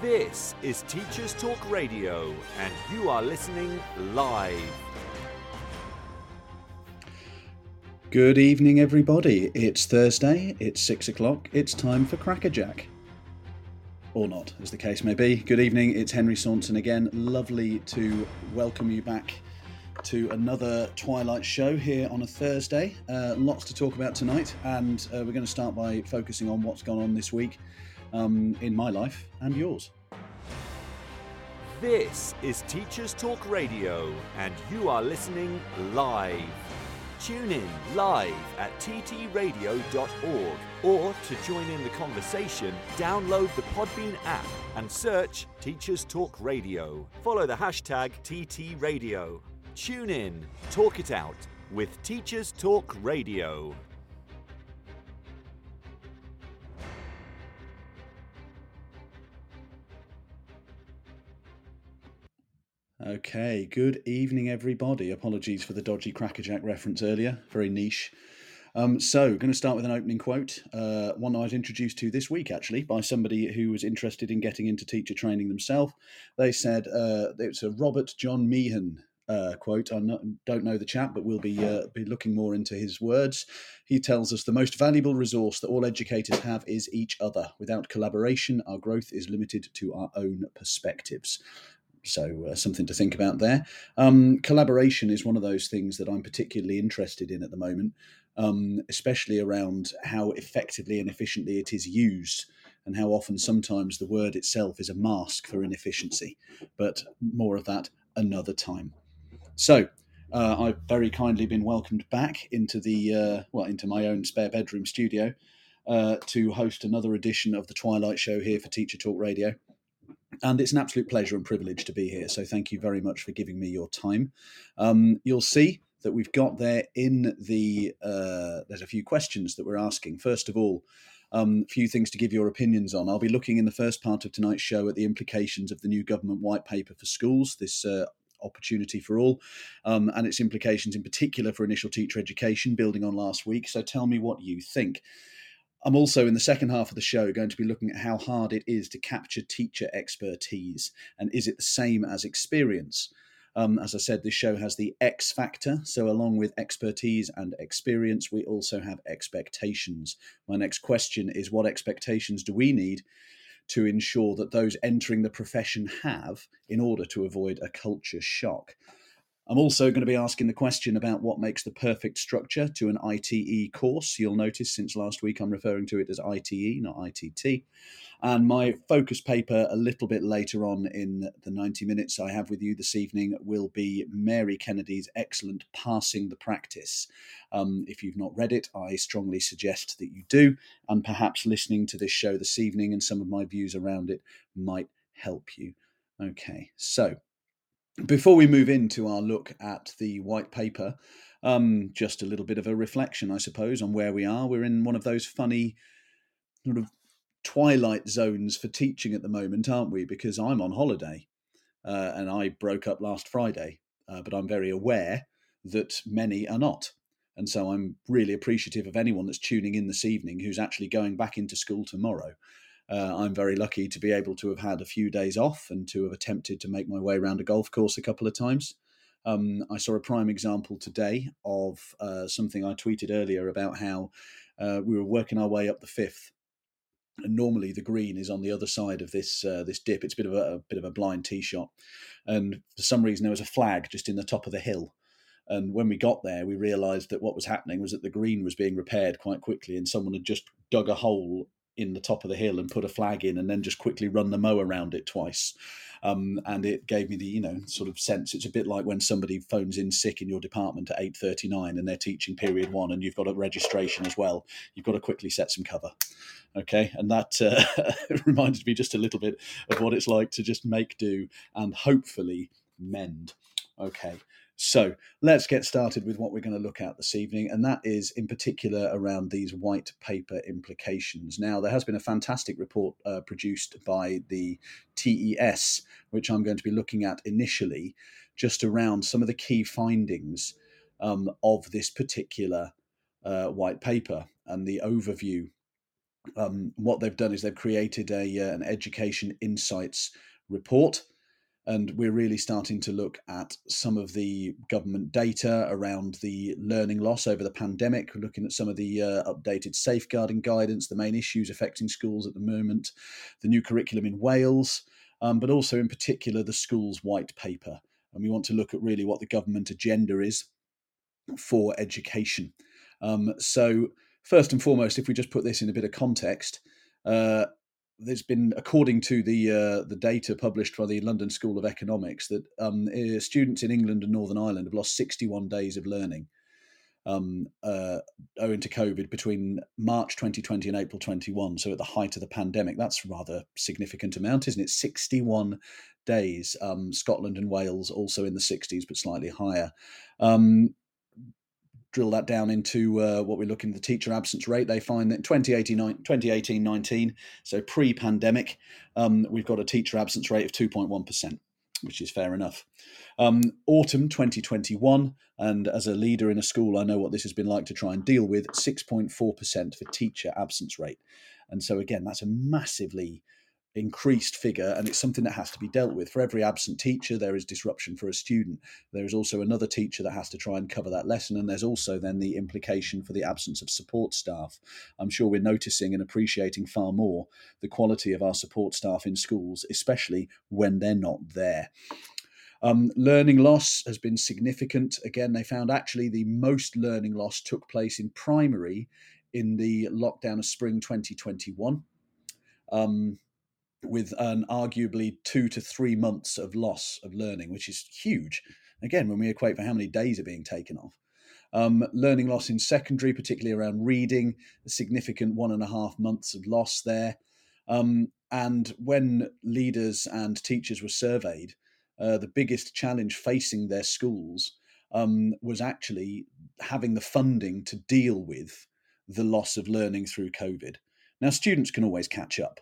This is Teachers Talk Radio, and you are listening live. Good evening, everybody. It's Thursday, it's six o'clock, it's time for Crackerjack. Or not, as the case may be. Good evening, it's Henry Saunton again. Lovely to welcome you back to another Twilight show here on a Thursday. Uh, lots to talk about tonight, and uh, we're going to start by focusing on what's gone on this week um, in my life and yours. This is Teachers Talk Radio, and you are listening live. Tune in live at ttradio.org or to join in the conversation, download the Podbean app and search Teachers Talk Radio. Follow the hashtag TTRadio. Tune in, talk it out with Teachers Talk Radio. Okay, good evening, everybody. Apologies for the dodgy Crackerjack reference earlier, very niche. Um, so, going to start with an opening quote, uh, one I was introduced to this week actually by somebody who was interested in getting into teacher training themselves. They said uh, it's a Robert John Meehan uh, quote. I don't know the chap, but we'll be uh, be looking more into his words. He tells us the most valuable resource that all educators have is each other. Without collaboration, our growth is limited to our own perspectives. So, uh, something to think about there. Um, collaboration is one of those things that I'm particularly interested in at the moment, um, especially around how effectively and efficiently it is used, and how often sometimes the word itself is a mask for inefficiency. But more of that another time. So, uh, I've very kindly been welcomed back into the uh, well into my own spare bedroom studio uh, to host another edition of the Twilight Show here for Teacher Talk Radio. And it's an absolute pleasure and privilege to be here. So thank you very much for giving me your time. Um, you'll see that we've got there in the uh, there's a few questions that we're asking. First of all, a um, few things to give your opinions on. I'll be looking in the first part of tonight's show at the implications of the new government white paper for schools. This uh, opportunity for all, um, and its implications in particular for initial teacher education, building on last week. So tell me what you think. I'm also in the second half of the show going to be looking at how hard it is to capture teacher expertise and is it the same as experience? Um, as I said, this show has the X factor. So, along with expertise and experience, we also have expectations. My next question is what expectations do we need to ensure that those entering the profession have in order to avoid a culture shock? I'm also going to be asking the question about what makes the perfect structure to an ITE course. You'll notice since last week I'm referring to it as ITE, not ITT. And my focus paper a little bit later on in the 90 minutes I have with you this evening will be Mary Kennedy's excellent Parsing the Practice. Um, if you've not read it, I strongly suggest that you do. And perhaps listening to this show this evening and some of my views around it might help you. Okay, so before we move into our look at the white paper, um, just a little bit of a reflection, I suppose, on where we are. We're in one of those funny sort of twilight zones for teaching at the moment, aren't we? Because I'm on holiday uh, and I broke up last Friday, uh, but I'm very aware that many are not. And so I'm really appreciative of anyone that's tuning in this evening who's actually going back into school tomorrow uh, I'm very lucky to be able to have had a few days off and to have attempted to make my way around a golf course a couple of times. Um, I saw a prime example today of uh, something I tweeted earlier about how uh, we were working our way up the fifth, and normally the green is on the other side of this uh, this dip. It's a bit of a, a bit of a blind tee shot, and for some reason there was a flag just in the top of the hill. And when we got there, we realised that what was happening was that the green was being repaired quite quickly, and someone had just dug a hole in the top of the hill and put a flag in and then just quickly run the mow around it twice. Um, and it gave me the you know sort of sense. It's a bit like when somebody phones in sick in your department at eight thirty nine and they're teaching period one and you've got a registration as well. You've got to quickly set some cover. Okay, and that uh, reminded me just a little bit of what it's like to just make do and hopefully mend. Okay, so let's get started with what we're going to look at this evening, and that is in particular around these white paper implications. Now, there has been a fantastic report uh, produced by the TES, which I'm going to be looking at initially, just around some of the key findings um, of this particular uh, white paper and the overview Um, what they've done is they've created a uh, an education insights report, and we're really starting to look at some of the government data around the learning loss over the pandemic. We're looking at some of the uh, updated safeguarding guidance, the main issues affecting schools at the moment, the new curriculum in Wales, um, but also in particular the schools white paper. And we want to look at really what the government agenda is for education. Um, so first and foremost, if we just put this in a bit of context, uh, there's been, according to the uh, the data published by the London School of Economics, that um, eh, students in England and Northern Ireland have lost 61 days of learning um, uh, owing to COVID between March 2020 and April 21. So at the height of the pandemic, that's rather significant amount, isn't it? 61 days. Um, Scotland and Wales also in the 60s, but slightly higher. Um, drill that down into uh, what we're looking at the teacher absence rate, they find that 2018 19, so pre pandemic, um, we've got a teacher absence rate of 2.1%, which is fair enough. Um, autumn 2021, and as a leader in a school, I know what this has been like to try and deal with 6.4% for teacher absence rate. And so, again, that's a massively increased figure and it's something that has to be dealt with for every absent teacher there is disruption for a student there is also another teacher that has to try and cover that lesson and there's also then the implication for the absence of support staff i'm sure we're noticing and appreciating far more the quality of our support staff in schools especially when they're not there um, learning loss has been significant. Again, they found actually the most learning loss took place in primary in the lockdown of spring 2021. Um, with an arguably two to three months of loss of learning, which is huge. Again, when we equate for how many days are being taken off. Um, learning loss in secondary, particularly around reading, a significant one and a half months of loss there. Um, and when leaders and teachers were surveyed, uh, the biggest challenge facing their schools um, was actually having the funding to deal with the loss of learning through COVID. Now, students can always catch up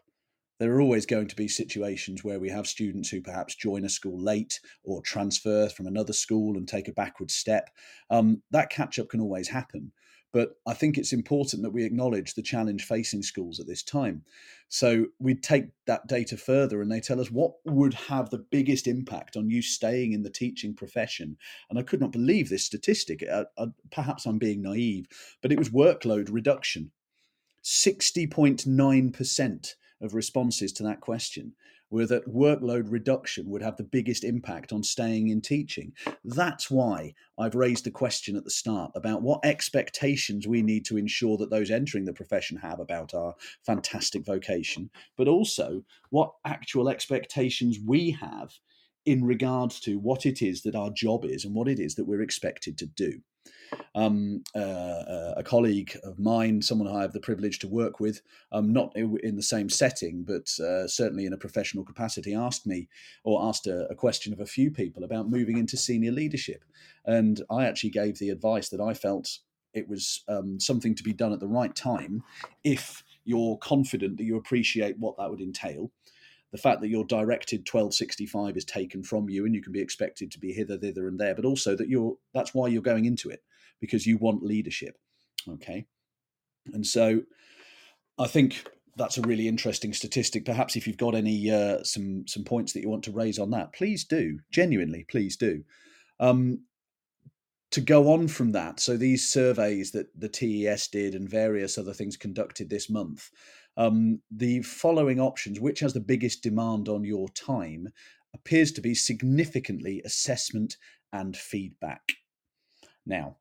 there are always going to be situations where we have students who perhaps join a school late or transfer from another school and take a backward step. Um, that catch up can always happen. But I think it's important that we acknowledge the challenge facing schools at this time. So we take that data further and they tell us what would have the biggest impact on you staying in the teaching profession. And I could not believe this statistic. Perhaps I'm being naive, but it was workload reduction. 60.9% of responses to that question were that workload reduction would have the biggest impact on staying in teaching. That's why I've raised the question at the start about what expectations we need to ensure that those entering the profession have about our fantastic vocation, but also what actual expectations we have in regards to what it is that our job is and what it is that we're expected to do. Um, uh, uh, a colleague of mine, someone I have the privilege to work with, um, not in the same setting, but uh, certainly in a professional capacity, asked me or asked a, a, question of a few people about moving into senior leadership. And I actually gave the advice that I felt it was um, something to be done at the right time if you're confident that you appreciate what that would entail the fact that your directed 1265 is taken from you and you can be expected to be hither thither and there but also that you're that's why you're going into it because you want leadership okay? And so i think that's a really interesting statistic. Perhaps if you've got any uh, some some points that you want to raise on that please do. Genuinely please do. Um, to go on from that so these surveys that the tes did and various other things conducted this month um, the following options, which has the biggest demand on your time, appears to be significantly assessment and feedback. Now,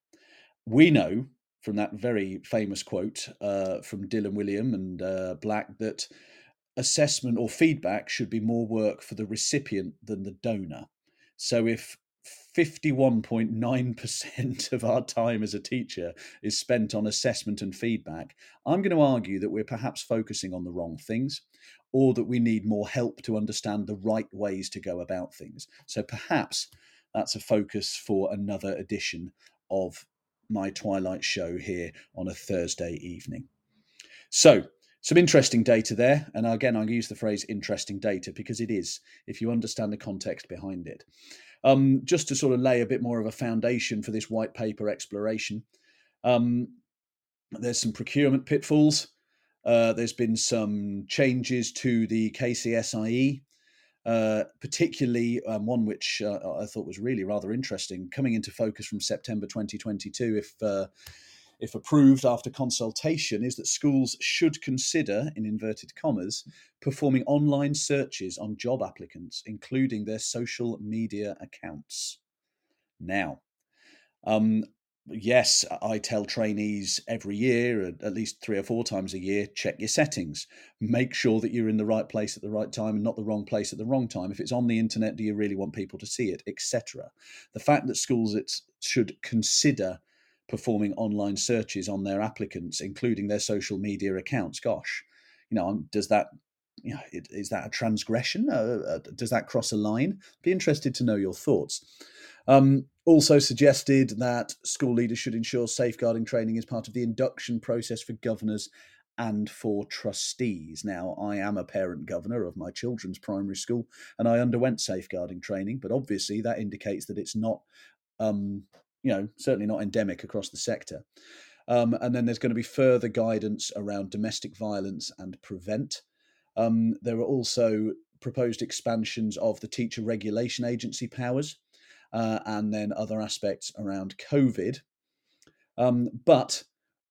we know from that very famous quote uh, from Dylan Wiliam and uh, Black that assessment or feedback should be more work for the recipient than the donor. So if 51.9% of our time as a teacher is spent on assessment and feedback, I'm going to argue that we're perhaps focusing on the wrong things or that we need more help to understand the right ways to go about things. So perhaps that's a focus for another edition of my Twilight show here on a Thursday evening. So, some interesting data there. And again, I use the phrase interesting data because it is, if you understand the context behind it. Um, just to sort of lay a bit more of a foundation for this white paper exploration, um, there's some procurement pitfalls. Uh, there's been some changes to the KCSIE, uh, particularly um, one which uh, I thought was really rather interesting, coming into focus from September 2022. If uh, if approved after consultation, is that schools should consider, in inverted commas, performing online searches on job applicants, including their social media accounts. Now, um, yes, I tell trainees every year, at least three or four times a year, check your settings. Make sure that you're in the right place at the right time and not the wrong place at the wrong time. If it's on the internet, do you really want people to see it, etc. The fact that schools it should consider performing online searches on their applicants, including their social media accounts. Gosh, you know, um, does that you know, is that a transgression? Uh, uh, does that cross a line? Be interested to know your thoughts. Um, also suggested that school leaders should ensure safeguarding training is part of the induction process for governors and for trustees. Now, I am a parent governor of my children's primary school and I underwent safeguarding training, but obviously that indicates that it's not um, you know, certainly not endemic across the sector. Um, and then there's going to be further guidance around domestic violence and prevent. Um, there are also proposed expansions of the teacher regulation agency powers, uh, and then other aspects around COVID. Um, but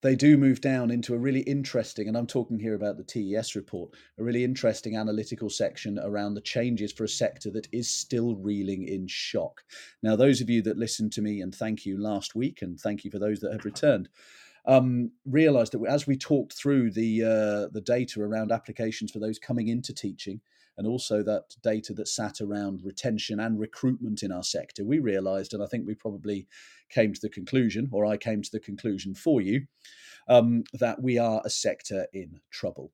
they do move down into a really interesting, and I'm talking here about the TES report, a really interesting analytical section around the changes for a sector that is still reeling in shock. Now, those of you that listened to me, and thank you last week, and thank you for those that have returned, um, realized that as we talked through the uh, the data around applications for those coming into teaching, and also that data that sat around retention and recruitment in our sector, we realized, and I think we probably came to the conclusion, or I came to the conclusion for you, um, that we are a sector in trouble.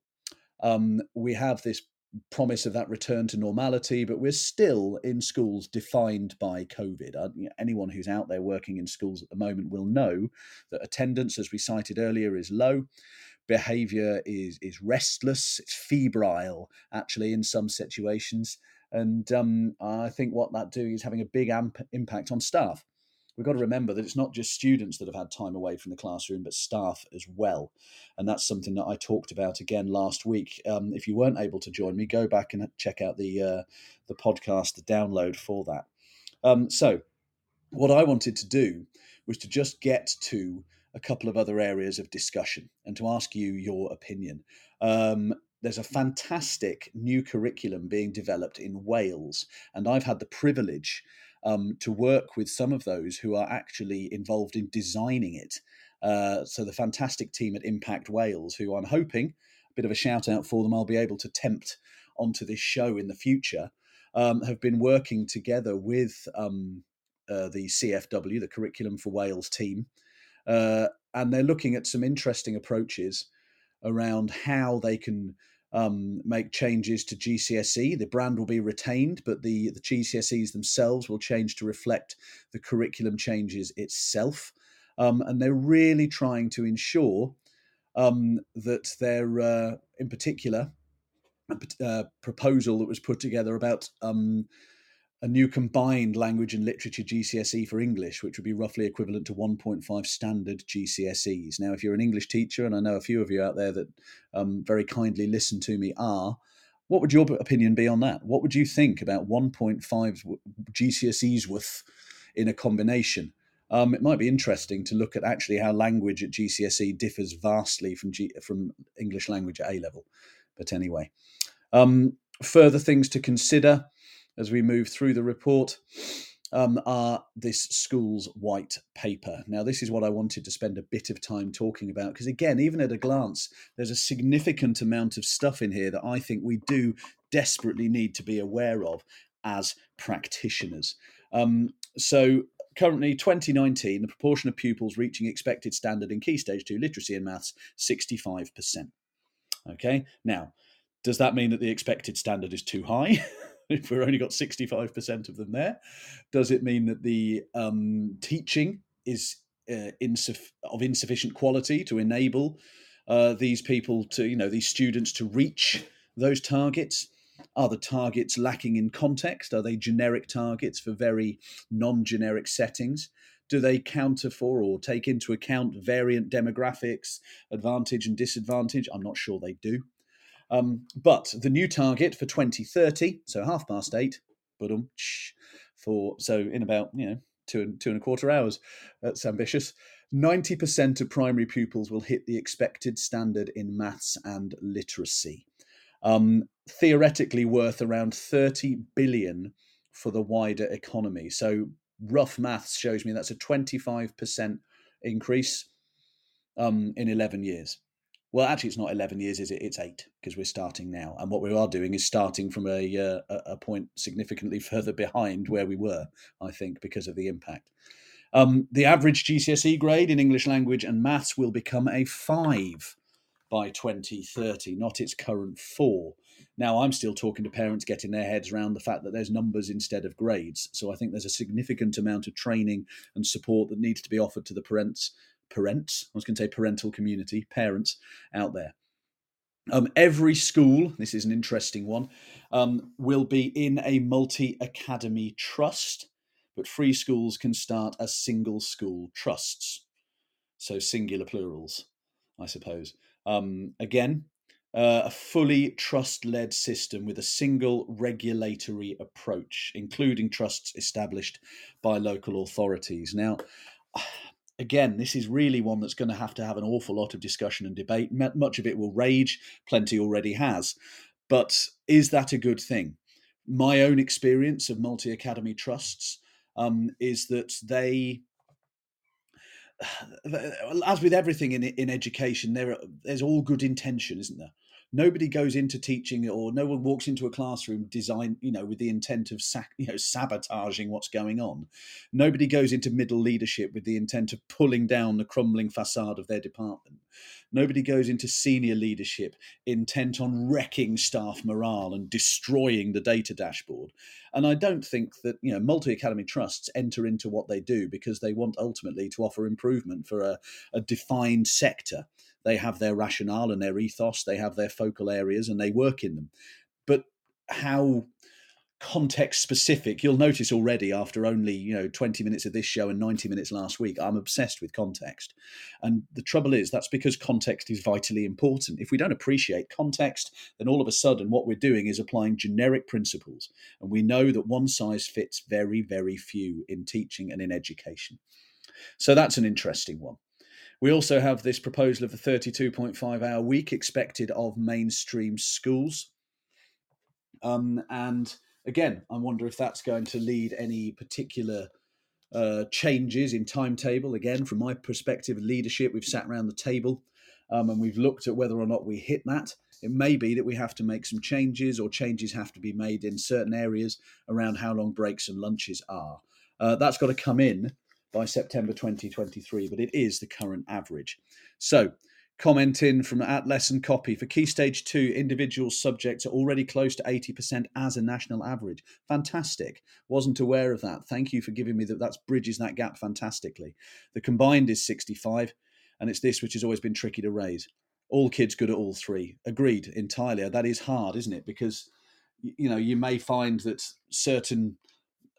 Um, we have this promise of that return to normality, but we're still in schools defined by COVID. Uh, anyone who's out there working in schools at the moment will know that attendance, as we cited earlier, is low. Behavior is is restless. It's febrile, actually, in some situations. And um, I think what that doing is having a big amp- impact on staff we've got to remember that it's not just students that have had time away from the classroom, but staff as well. And that's something that I talked about again last week. Um, if you weren't able to join me, go back and check out the uh, the podcast, the download for that. Um, so, what I wanted to do was to just get to a couple of other areas of discussion and to ask you your opinion. Um, there's a fantastic new curriculum being developed in Wales, and I've had the privilege um, to work with some of those who are actually involved in designing it. Uh, so the fantastic team at Impact Wales, who I'm hoping, a bit of a shout out for them, I'll be able to tempt onto this show in the future, um, have been working together with um, uh, the CFW, the Curriculum for Wales team, uh, and they're looking at some interesting approaches around how they can um, make changes to GCSE. The brand will be retained, but the, the GCSEs themselves will change to reflect the curriculum changes itself. Um, and they're really trying to ensure um, that they're, uh, in particular, a uh, proposal that was put together about um, a new combined language and literature GCSE for English, which would be roughly equivalent to 1.5 standard GCSEs. Now, if you're an English teacher, and I know a few of you out there that um, very kindly listen to me are, what would your opinion be on that? What would you think about 1.5 GCSEs worth in a combination? Um, it might be interesting to look at actually how language at GCSE differs vastly from G- from English language at A level. But anyway, um, further things to consider as we move through the report um, are this school's white paper. Now, this is what I wanted to spend a bit of time talking about because, again, even at a glance, there's a significant amount of stuff in here that I think we do desperately need to be aware of as practitioners. Um, so, currently 2019 the proportion of pupils reaching expected standard in key stage 2 literacy and maths 65% okay now does that mean that the expected standard is too high if we've only got 65% of them there? Does it mean that the um, teaching is uh, insuff- of insufficient quality to enable uh, these people to, you know, these students to reach those targets? Are the targets lacking in context? Are they generic targets for very non generic settings? Do they counter for or take into account variant demographics, advantage and disadvantage? I'm not sure they do. Um, but the new target for 2030, so half past eight, for so in about you know two and two and a quarter hours. That's ambitious. 90% of primary pupils will hit the expected standard in maths and literacy. Um, theoretically worth around 30 billion for the wider economy. So rough maths shows me that's a 25% increase um, in 11 years. Well, actually, it's not 11 years, is it? It's eight because we're starting now. And what we are doing is starting from a, uh, a point significantly further behind where we were, I think, because of the impact. Um, the average GCSE grade in English language and maths will become a five by 2030, not its current four. Now, I'm still talking to parents getting their heads around the fact that there's numbers instead of grades. So I think there's a significant amount of training and support that needs to be offered to the parents parents, I was going to say parental community, parents out there. Um, every school, this is an interesting one, um, will be in a multi academy trust, but free schools can start as single school trusts. So singular plurals, I suppose. Um, again, uh, a fully trust led system with a single regulatory approach, including trusts established by local authorities. Now, again, this is really one that's going to have to have an awful lot of discussion and debate. Much of it will rage, plenty already has. But is that a good thing? My own experience of multi academy trusts um, is that they as with everything in in education, there there's all good intention, isn't there? Nobody goes into teaching or no one walks into a classroom design you know with the intent of sac- you know sabotaging what's going on. Nobody goes into middle leadership with the intent of pulling down the crumbling facade of their department. Nobody goes into senior leadership intent on wrecking staff morale and destroying the data dashboard. And i don't think that you know multi academy trusts enter into what they do because they want ultimately to offer improvement for a, a defined sector they have their rationale and their ethos, they have their focal areas, and they work in them. But how context specific you'll notice already after only you know 20 minutes of this show and 90 minutes last week i'm obsessed with context. And the trouble is that's because context is vitally important. If we don't appreciate context then all of a sudden what we're doing is applying generic principles. And we know that one size fits very very few in teaching and in education. So that's an interesting one we also have this proposal of a 32.5 hour week expected of mainstream schools. Um, and again, I wonder if that's going to lead any particular uh, changes in timetable. Again, from my perspective, of leadership, we've sat around the table um, and we've looked at whether or not we hit that. It may be that we have to make some changes, or changes have to be made in certain areas around how long breaks and lunches are. Uh, that's got to come in by September 2023, but it is the current average. So, comment in from at lesson copy for key stage two individual subjects are already close to 80% as a national average. Fantastic. Wasn't aware of that. Thank you for giving me that that bridges that gap fantastically. The combined is 65 and it's this which has always been tricky to raise. All kids good at all three. Agreed entirely. That is hard isn't it? Because you know you may find that certain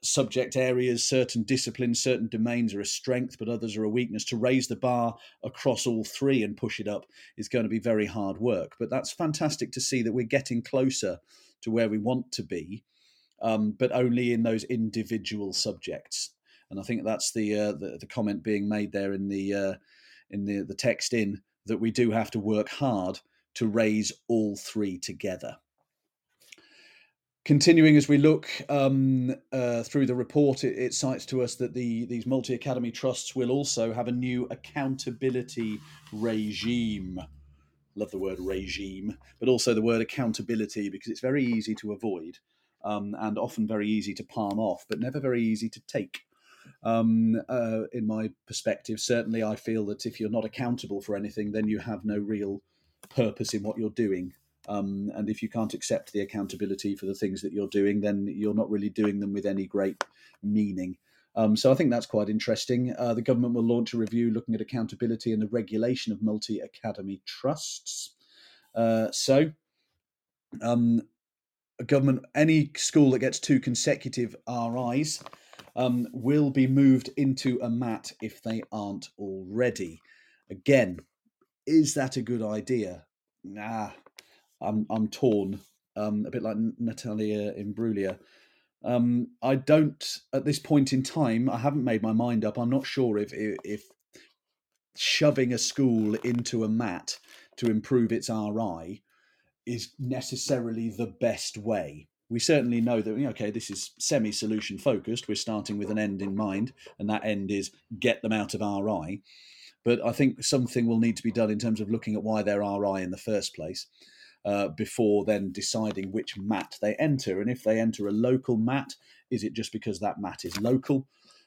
subject areas, certain disciplines, certain domains are a strength, but others are a weakness. To raise the bar across all three and push it up is going to be very hard work. But that's fantastic to see that we're getting closer to where we want to be, um, but only in those individual subjects. And I think that's the uh, the, the, comment being made there in the uh, in the the text in that we do have to work hard to raise all three together. Continuing as we look um, uh, through the report, it, it, cites to us that the these multi academy trusts will also have a new accountability regime. Love the word regime, but also the word accountability because it's very easy to avoid um, and often very easy to palm off, but never very easy to take. Um, uh, in my perspective, certainly I feel that if you're not accountable for anything, then you have no real purpose in what you're doing. Um, and if you can't accept the accountability for the things that you're doing, then you're not really doing them with any great meaning. Um, so I think that's quite interesting. Uh, the government will launch a review looking at accountability and the regulation of multi academy trusts. Uh, so, um, government, any school that gets two consecutive RIs um, will be moved into a mat if they aren't already. Again, is that a good idea? Nah, I'm I'm torn. Um, a bit like Natalie Imbruglia. Um, I don't at this point in time. I haven't made my mind up. I'm not sure if if shoving a school into a mat to improve its RI is necessarily the best way. We certainly know that okay, this is semi-solution focused. We're starting with an end in mind, and that end is get them out of RI. But I think something will need to be done in terms of looking at why they're RI in the first place. Uh, before then deciding which mat they enter. And if they enter a local mat, is it just because that mat is local?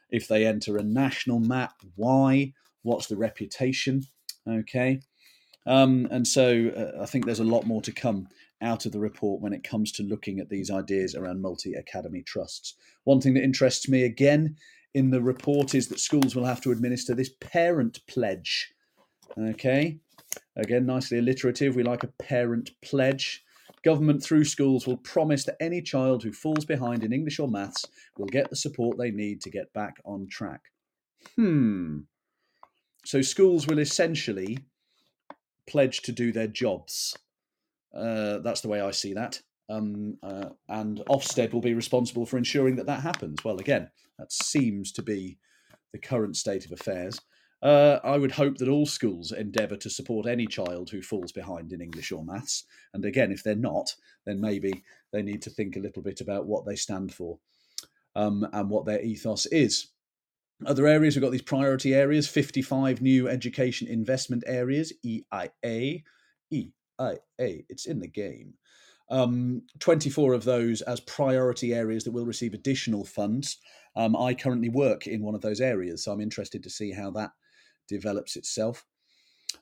If they enter a national mat, why? What's the reputation? Okay. Um, and so uh, I think there's a lot more to come out of the report when it comes to looking at these ideas around multi academy trusts. One thing that interests me again in the report is that schools will have to administer this parent pledge. Okay. Again, nicely alliterative. We like a parent pledge. Government through schools will promise that any child who falls behind in English or maths will get the support they need to get back on track. Hmm. So schools will essentially pledge to do their jobs. Uh, that's the way I see that. Um, uh, and Ofsted will be responsible for ensuring that that happens. Well, again, that seems to be the current state of affairs. Uh, I would hope that all schools endeavour to support any child who falls behind in English or maths. And again, if they're not, then maybe they need to think a little bit about what they stand for um, and what their ethos is. Other areas, we've got these priority areas 55 new education investment areas, EIA. EIA, it's in the game. Um, 24 of those as priority areas that will receive additional funds. Um, I currently work in one of those areas, so I'm interested to see how that develops itself.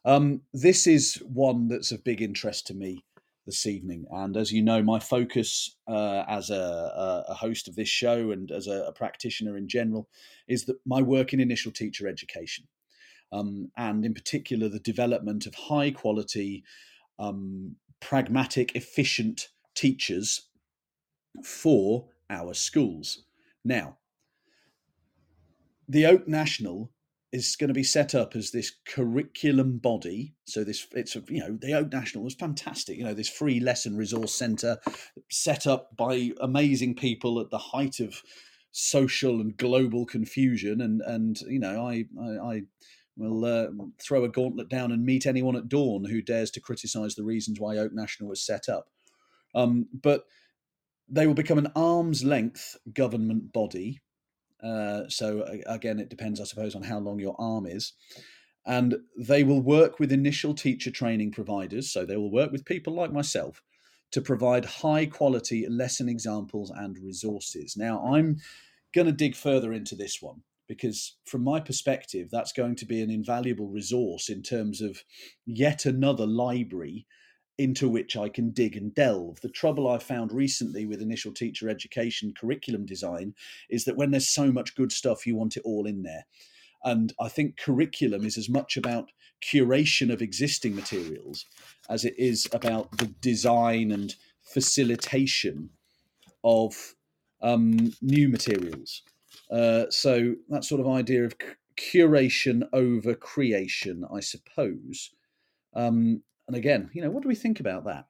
Um, this is one that's of big interest to me this evening. And as you know, my focus uh, as a, a, host of this show and as a, a, practitioner in general is that my work in initial teacher education. Um, and in particular, the development of high quality, um, pragmatic, efficient teachers for our schools. Now, the Oak National is going to be set up as this curriculum body. So this it's you know the Oak National was fantastic. You know this free lesson resource centre set up by amazing people at the height of social and global confusion. And and you know I I, I will uh, throw a gauntlet down and meet anyone at dawn who dares to criticise the reasons why Oak National was set up. Um, but they will become an arm's length government body uh, so again, it depends, I suppose, on how long your arm is. And they will work with initial teacher training providers. So they will work with people like myself to provide high quality lesson examples and resources. Now, I'm going to dig further into this one because, from my perspective, that's going to be an invaluable resource in terms of yet another library into which I can dig and delve. The trouble I've found recently with initial teacher education curriculum design is that when there's so much good stuff, you want it all in there. And I think curriculum is as much about curation of existing materials as it is about the design and facilitation of um, new materials. Uh, so that sort of idea of curation over creation, I suppose, um, and again, you know, what do we think about that?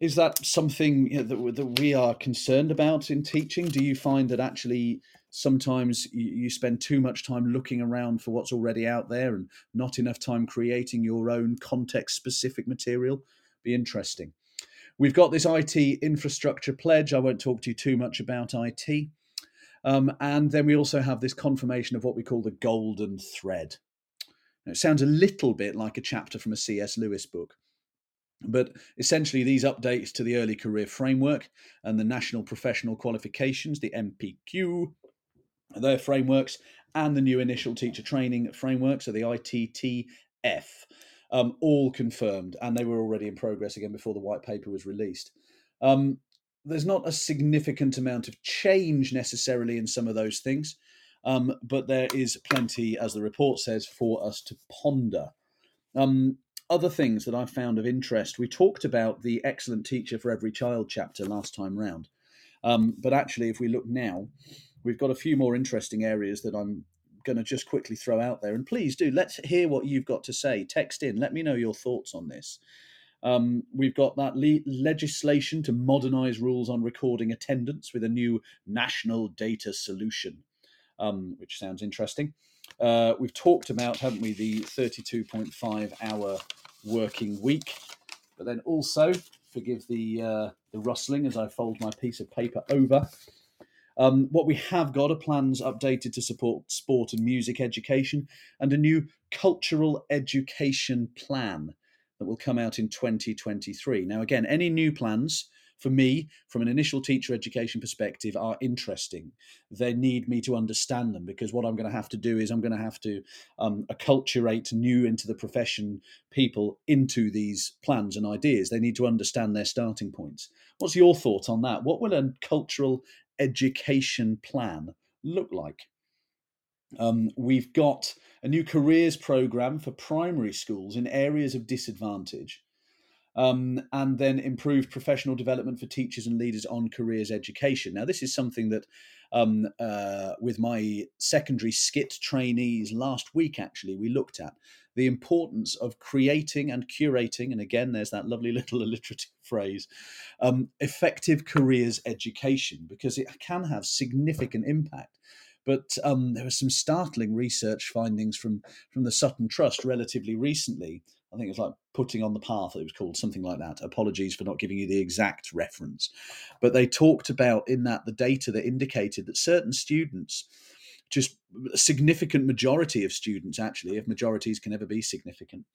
Is that something you know, that, that we are concerned about in teaching? Do you find that actually sometimes you, spend too much time looking around for what's already out there and not enough time creating your own context specific material? Be interesting. We've got this IT infrastructure pledge. I won't talk to you too much about IT. Um, and then we also have this confirmation of what we call the golden thread. It sounds a little bit like a chapter from a C.S. Lewis book. But essentially, these updates to the early career framework and the national professional qualifications, the NPQ, their frameworks, and the new initial teacher training framework, so the ITTF, um, all confirmed, and they were already in progress again before the white paper was released. Um, there's not a significant amount of change necessarily in some of those things. Um, but there is plenty, as the report says, for us to ponder. Um, other things that I found of interest, we talked about the Excellent Teacher for Every Child chapter last time round. Um, but actually, if we look now, we've got a few more interesting areas that I'm going to just quickly throw out there. And please do let's hear what you've got to say. Text in, let me know your thoughts on this. Um, we've got that le- legislation to modernise rules on recording attendance with a new national data solution, um, which sounds interesting. Uh, we've talked about, haven't we, the 32.5 hour working week, but then also, forgive the uh, the rustling as I fold my piece of paper over. Um, what we have got are plans updated to support sport and music education and a new cultural education plan that will come out in 2023. Now, again, any new plans for me, from an initial teacher education perspective, are interesting. They need me to understand them because what I'm going to have to do is I'm going to have to um, acculturate new into the profession people into these plans and ideas. They need to understand their starting points. What's your thought on that? What will a cultural education plan look like? Um, we've got a new careers program for primary schools in areas of disadvantage um, and then improved professional development for teachers and leaders on careers education. Now, this is something that um, uh, with my secondary SCITT trainees last week, actually, we looked at the importance of creating and curating, and again, there's that lovely little alliterative phrase, um, effective careers education, because it can have significant impact. But um, there was some startling research findings from from the Sutton Trust relatively recently I think it was like putting on the path. It was called something like that. Apologies for not giving you the exact reference, but they talked about in that the data that indicated that certain students, just a significant majority of students, actually, if majorities can ever be significant,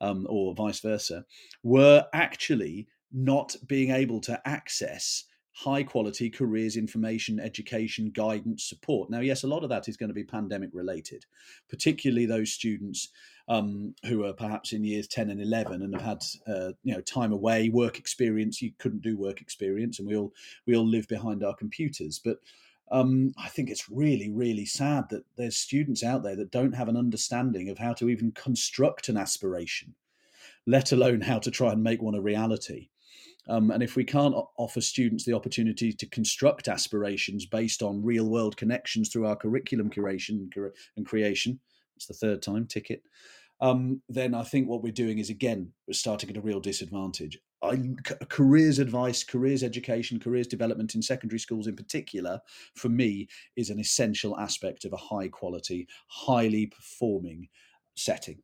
um, or vice versa, were actually not being able to access high quality careers information, education, guidance, support. Now, yes, a lot of that is going to be pandemic related, particularly those students um, who are perhaps in years 10 and 11 and have had uh, you know time away work experience you couldn't do work experience and we all we all live behind our computers but um, I think it's really, really sad that there's students out there that don't have an understanding of how to even construct an aspiration, let alone how to try and make one a reality. Um, and if we can't offer students the opportunity to construct aspirations based on real world connections through our curriculum curation and creation, it's the third time ticket. Um, then I think what we're doing is again we're starting at a real disadvantage. I, careers advice, careers education, careers development in secondary schools in particular, for me, is an essential aspect of a high quality, highly performing setting.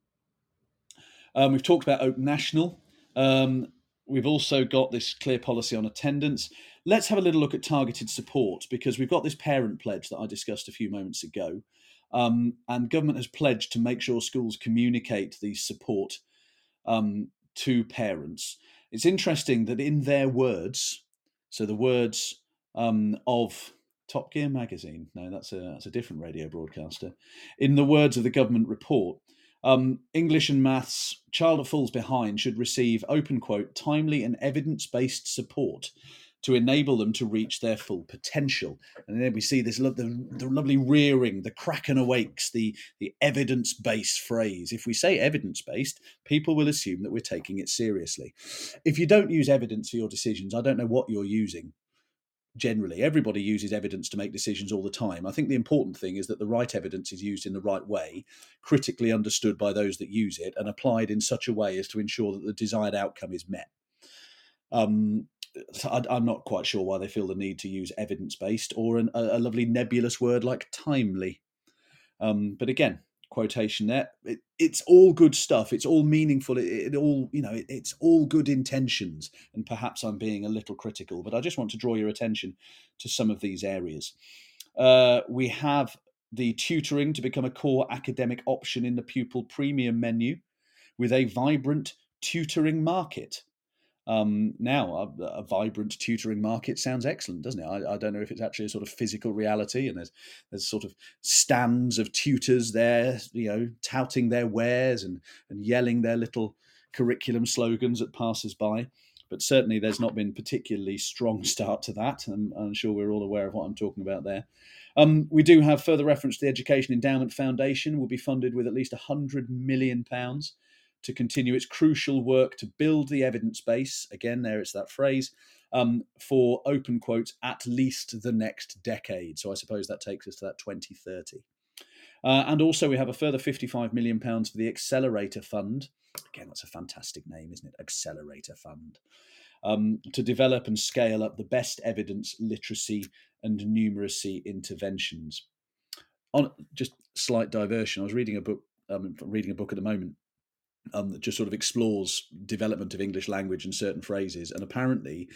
Um, we've talked about Oak National. Um, we've also got this clear policy on attendance. Let's have a little look at targeted support because we've got this parent pledge that I discussed a few moments ago. Um, and government has pledged to make sure schools communicate the support um, to parents. It's interesting that in their words, so the words um, of Top Gear magazine, no, that's a that's a different radio broadcaster. In the words of the government report, um, English and maths, child that falls behind should receive open quote timely and evidence based support to enable them to reach their full potential. And then we see this the, the lovely rearing, the kraken awakes, the, the evidence based phrase. If we say evidence based, people will assume that we're taking it seriously. If you don't use evidence for your decisions, I don't know what you're using generally. Everybody uses evidence to make decisions all the time. I think the important thing is that the right evidence is used in the right way, critically understood by those that use it, and applied in such a way as to ensure that the desired outcome is met. Um, I, am not quite sure why they feel the need to use evidence based or an, a, lovely nebulous word like timely. Um, but again, quotation there. It, it's all good stuff. It's all meaningful. It, it all you know. It, it's all good intentions. And perhaps I'm being a little critical, but I just want to draw your attention to some of these areas. Uh, we have the tutoring to become a core academic option in the pupil premium menu, with a vibrant tutoring market. Um, now, a, a, vibrant tutoring market sounds excellent, doesn't it? I, I, don't know if it's actually a sort of physical reality, and there's there's sort of stands of tutors there, you know, touting their wares and and yelling their little curriculum slogans at passers-by. But certainly, there's not been particularly strong start to that. and I'm sure we're all aware of what I'm talking about there. Um, we do have further reference to the Education Endowment Foundation will be funded with at least 100 million pounds to continue its crucial work to build the evidence base. Again, there it's that phrase um, for open quotes at least the next decade. So I suppose that takes us to that 2030. Uh, and also, we have a further £55 million for the Accelerator Fund. Again, that's a fantastic name, isn't it? Accelerator Fund. Um, to develop and scale up the best evidence literacy and numeracy interventions. On just slight diversion, I was reading a book. Um, reading a book at the moment um, that just sort of explores development of English language and certain phrases. And apparently,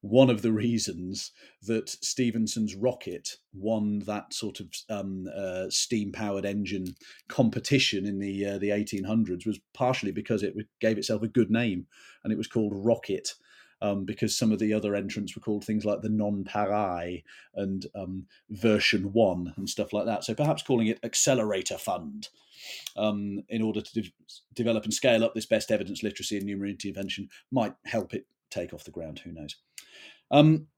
one of the reasons that Stephenson's rocket won that sort of um, uh, steam-powered engine competition in the uh, the 1800s was partially because it gave itself a good name, and it was called Rocket. Um, because some of the other entrants were called things like the non-pareil and um, version one and stuff like that. So perhaps calling it Accelerator Fund um, in order to de- develop and scale up this best evidence literacy and numeracy intervention might help it take off the ground. Who knows? Um,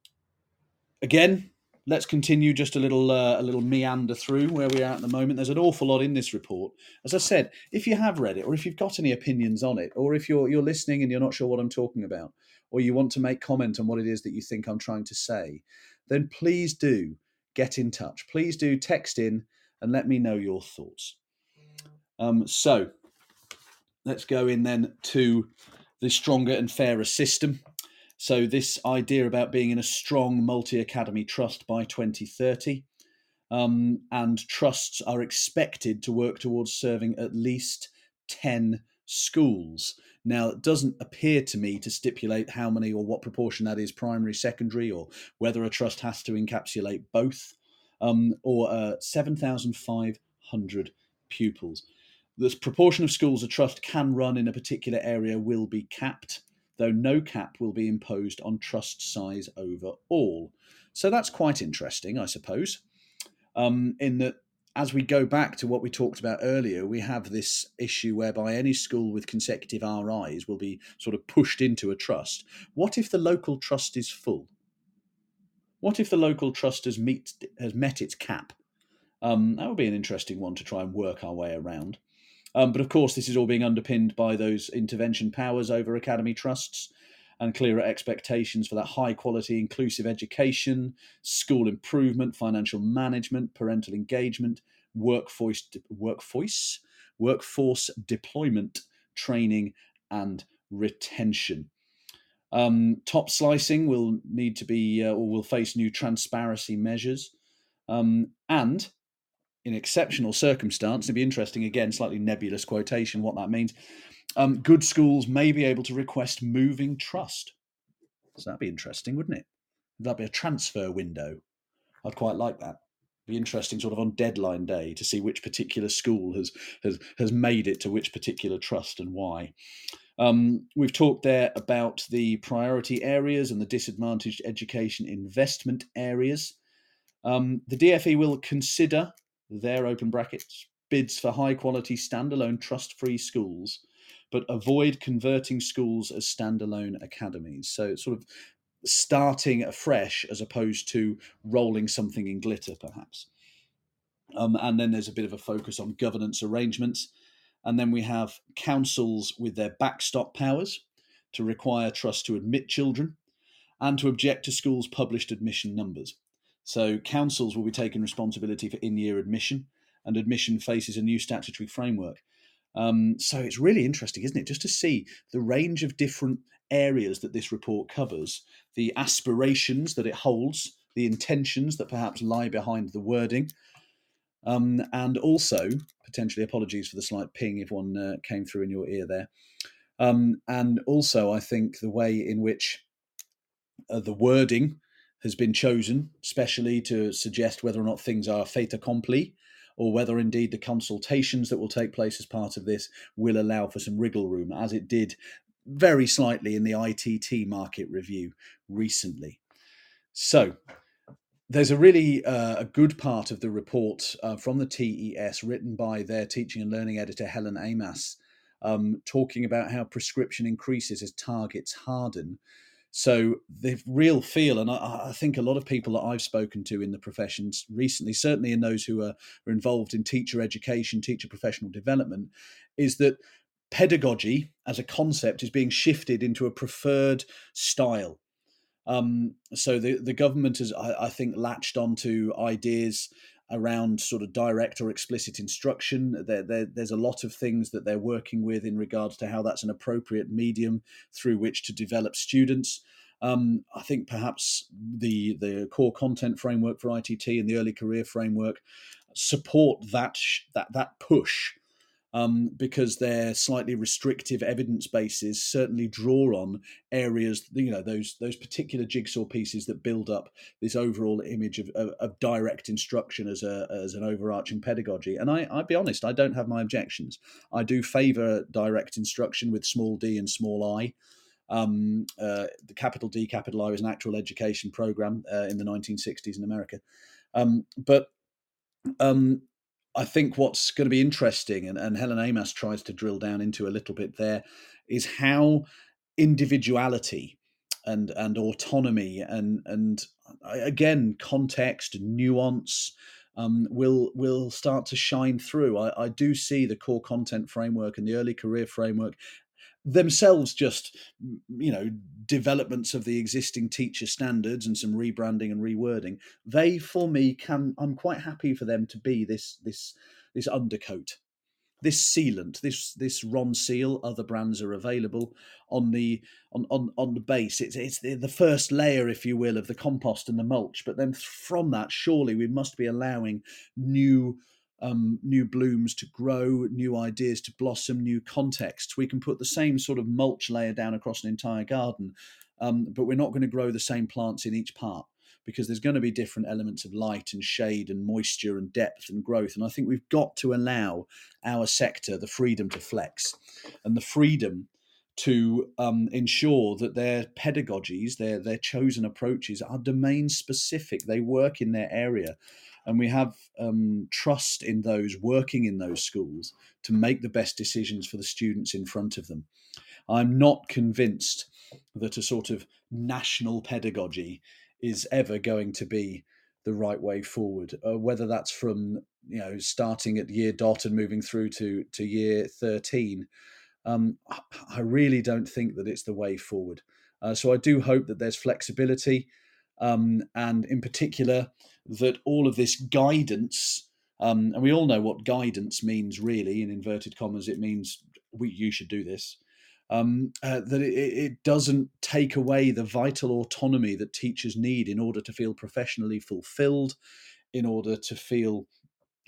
again, let's continue just a little uh, a little meander through where we are at the moment. There's an awful lot in this report. As I said, if you have read it, or if you've got any opinions on it, or if you're you're listening and you're not sure what I'm talking about, or you want to make comment on what it is that you think I'm trying to say, then please do get in touch. Please do text in and let me know your thoughts. Um, so let's go in then to the stronger and fairer system. So, this idea about being in a strong multi academy trust by 2030. Um, and trusts are expected to work towards serving at least 10 schools. Now, it doesn't appear to me to stipulate how many or what proportion that is primary, secondary, or whether a trust has to encapsulate both, um, or uh, 7,500 pupils. The proportion of schools a trust can run in a particular area will be capped, though no cap will be imposed on trust size overall. So that's quite interesting, I suppose, um, in that as we go back to what we talked about earlier, we have this issue whereby any school with consecutive RIs will be sort of pushed into a trust. What if the local trust is full? What if the local trust has, meet, has met its cap? Um, that would be an interesting one to try and work our way around. Um, but of course, this is all being underpinned by those intervention powers over academy trusts and clearer expectations for that high quality inclusive education, school improvement, financial management, parental engagement, workforce workforce workforce deployment, training and retention. Um, top slicing will need to be uh, or will face new transparency measures. Um, and in exceptional circumstance, it'd be interesting again, slightly nebulous quotation, what that means. Um, good schools may be able to request moving trust. So that'd be interesting, wouldn't it? That'd be a transfer window. I'd quite like that. Be interesting, sort of on deadline day, to see which particular school has has has made it to which particular trust and why. Um, we've talked there about the priority areas and the disadvantaged education investment areas. Um, the DFE will consider their open brackets bids for high quality standalone trust free schools, but avoid converting schools as standalone academies. So, sort of starting afresh as opposed to rolling something in glitter, perhaps. Um, and then there's a bit of a focus on governance arrangements. And then we have councils with their backstop powers to require trust to admit children and to object to schools' published admission numbers. So councils will be taking responsibility for in-year admission, and admission faces a new statutory framework. Um, so it's really interesting, isn't it, just to see the range of different areas that this report covers, the aspirations that it holds, the intentions that perhaps lie behind the wording, um, and also potentially apologies for the slight ping if one uh, came through in your ear there. Um, and also, I think the way in which uh, the wording has been chosen, especially to suggest whether or not things are fait accompli, or whether indeed the consultations that will take place as part of this will allow for some wriggle room, as it did very slightly in the ITT market review recently. So, there's a really uh, a good part of the report uh, from the TES written by their teaching and learning editor Helen Amass, um, talking about how prescription increases as targets harden so the real feel, and I, I, think a lot of people that I've spoken to in the professions recently, certainly in those who are, are involved in teacher education, teacher professional development, is that pedagogy as a concept is being shifted into a preferred style. Um, so the the government has, I, I think, latched onto ideas around sort of direct or explicit instruction. There, there, there's a lot of things that they're working with in regards to how that's an appropriate medium through which to develop students. Um, I think perhaps the the core content framework for ITT and the early career framework support that that that push um, because their slightly restrictive evidence bases certainly draw on areas, you know, those those particular jigsaw pieces that build up this overall image of, of, of direct instruction as a as an overarching pedagogy. And I, I'll be honest, I don't have my objections. I do favour direct instruction with small d and small i. Um, uh, the capital D, capital I was an actual education program uh, in the 1960s in America. Um, but um, I think what's going to be interesting, and, and Helen Amass tries to drill down into a little bit there, is how individuality and and autonomy and and uh, again context nuance um, will will start to shine through. I, I do see the core content framework and the early career framework themselves just you know developments of the existing teacher standards and some rebranding and rewording they for me can i'm quite happy for them to be this this this undercoat this sealant this this Ronseal other brands are available on the on on, on the base. It's it's the, the first layer if you will of the compost and the mulch but then from that surely we must be allowing new um, new blooms to grow, new ideas to blossom, new contexts. We can put the same sort of mulch layer down across an entire garden, um, but we're not going to grow the same plants in each part because there's going to be different elements of light and shade and moisture and depth and growth. And I think we've got to allow our sector the freedom to flex and the freedom to um, ensure that their pedagogies, their their chosen approaches are domain specific. They work in their area and we have um, trust in those working in those schools to make the best decisions for the students in front of them. I'm not convinced that a sort of national pedagogy is ever going to be the right way forward. Uh, whether that's from you know starting at year dot and moving through to to year thirteen, um, I really don't think that it's the way forward. Uh, so I do hope that there's flexibility, um, and in particular that all of this guidance, um, and we all know what guidance means, really, in inverted commas, it means we, you should do this. Um, uh, that it, it, doesn't take away the vital autonomy that teachers need in order to feel professionally fulfilled, in order to feel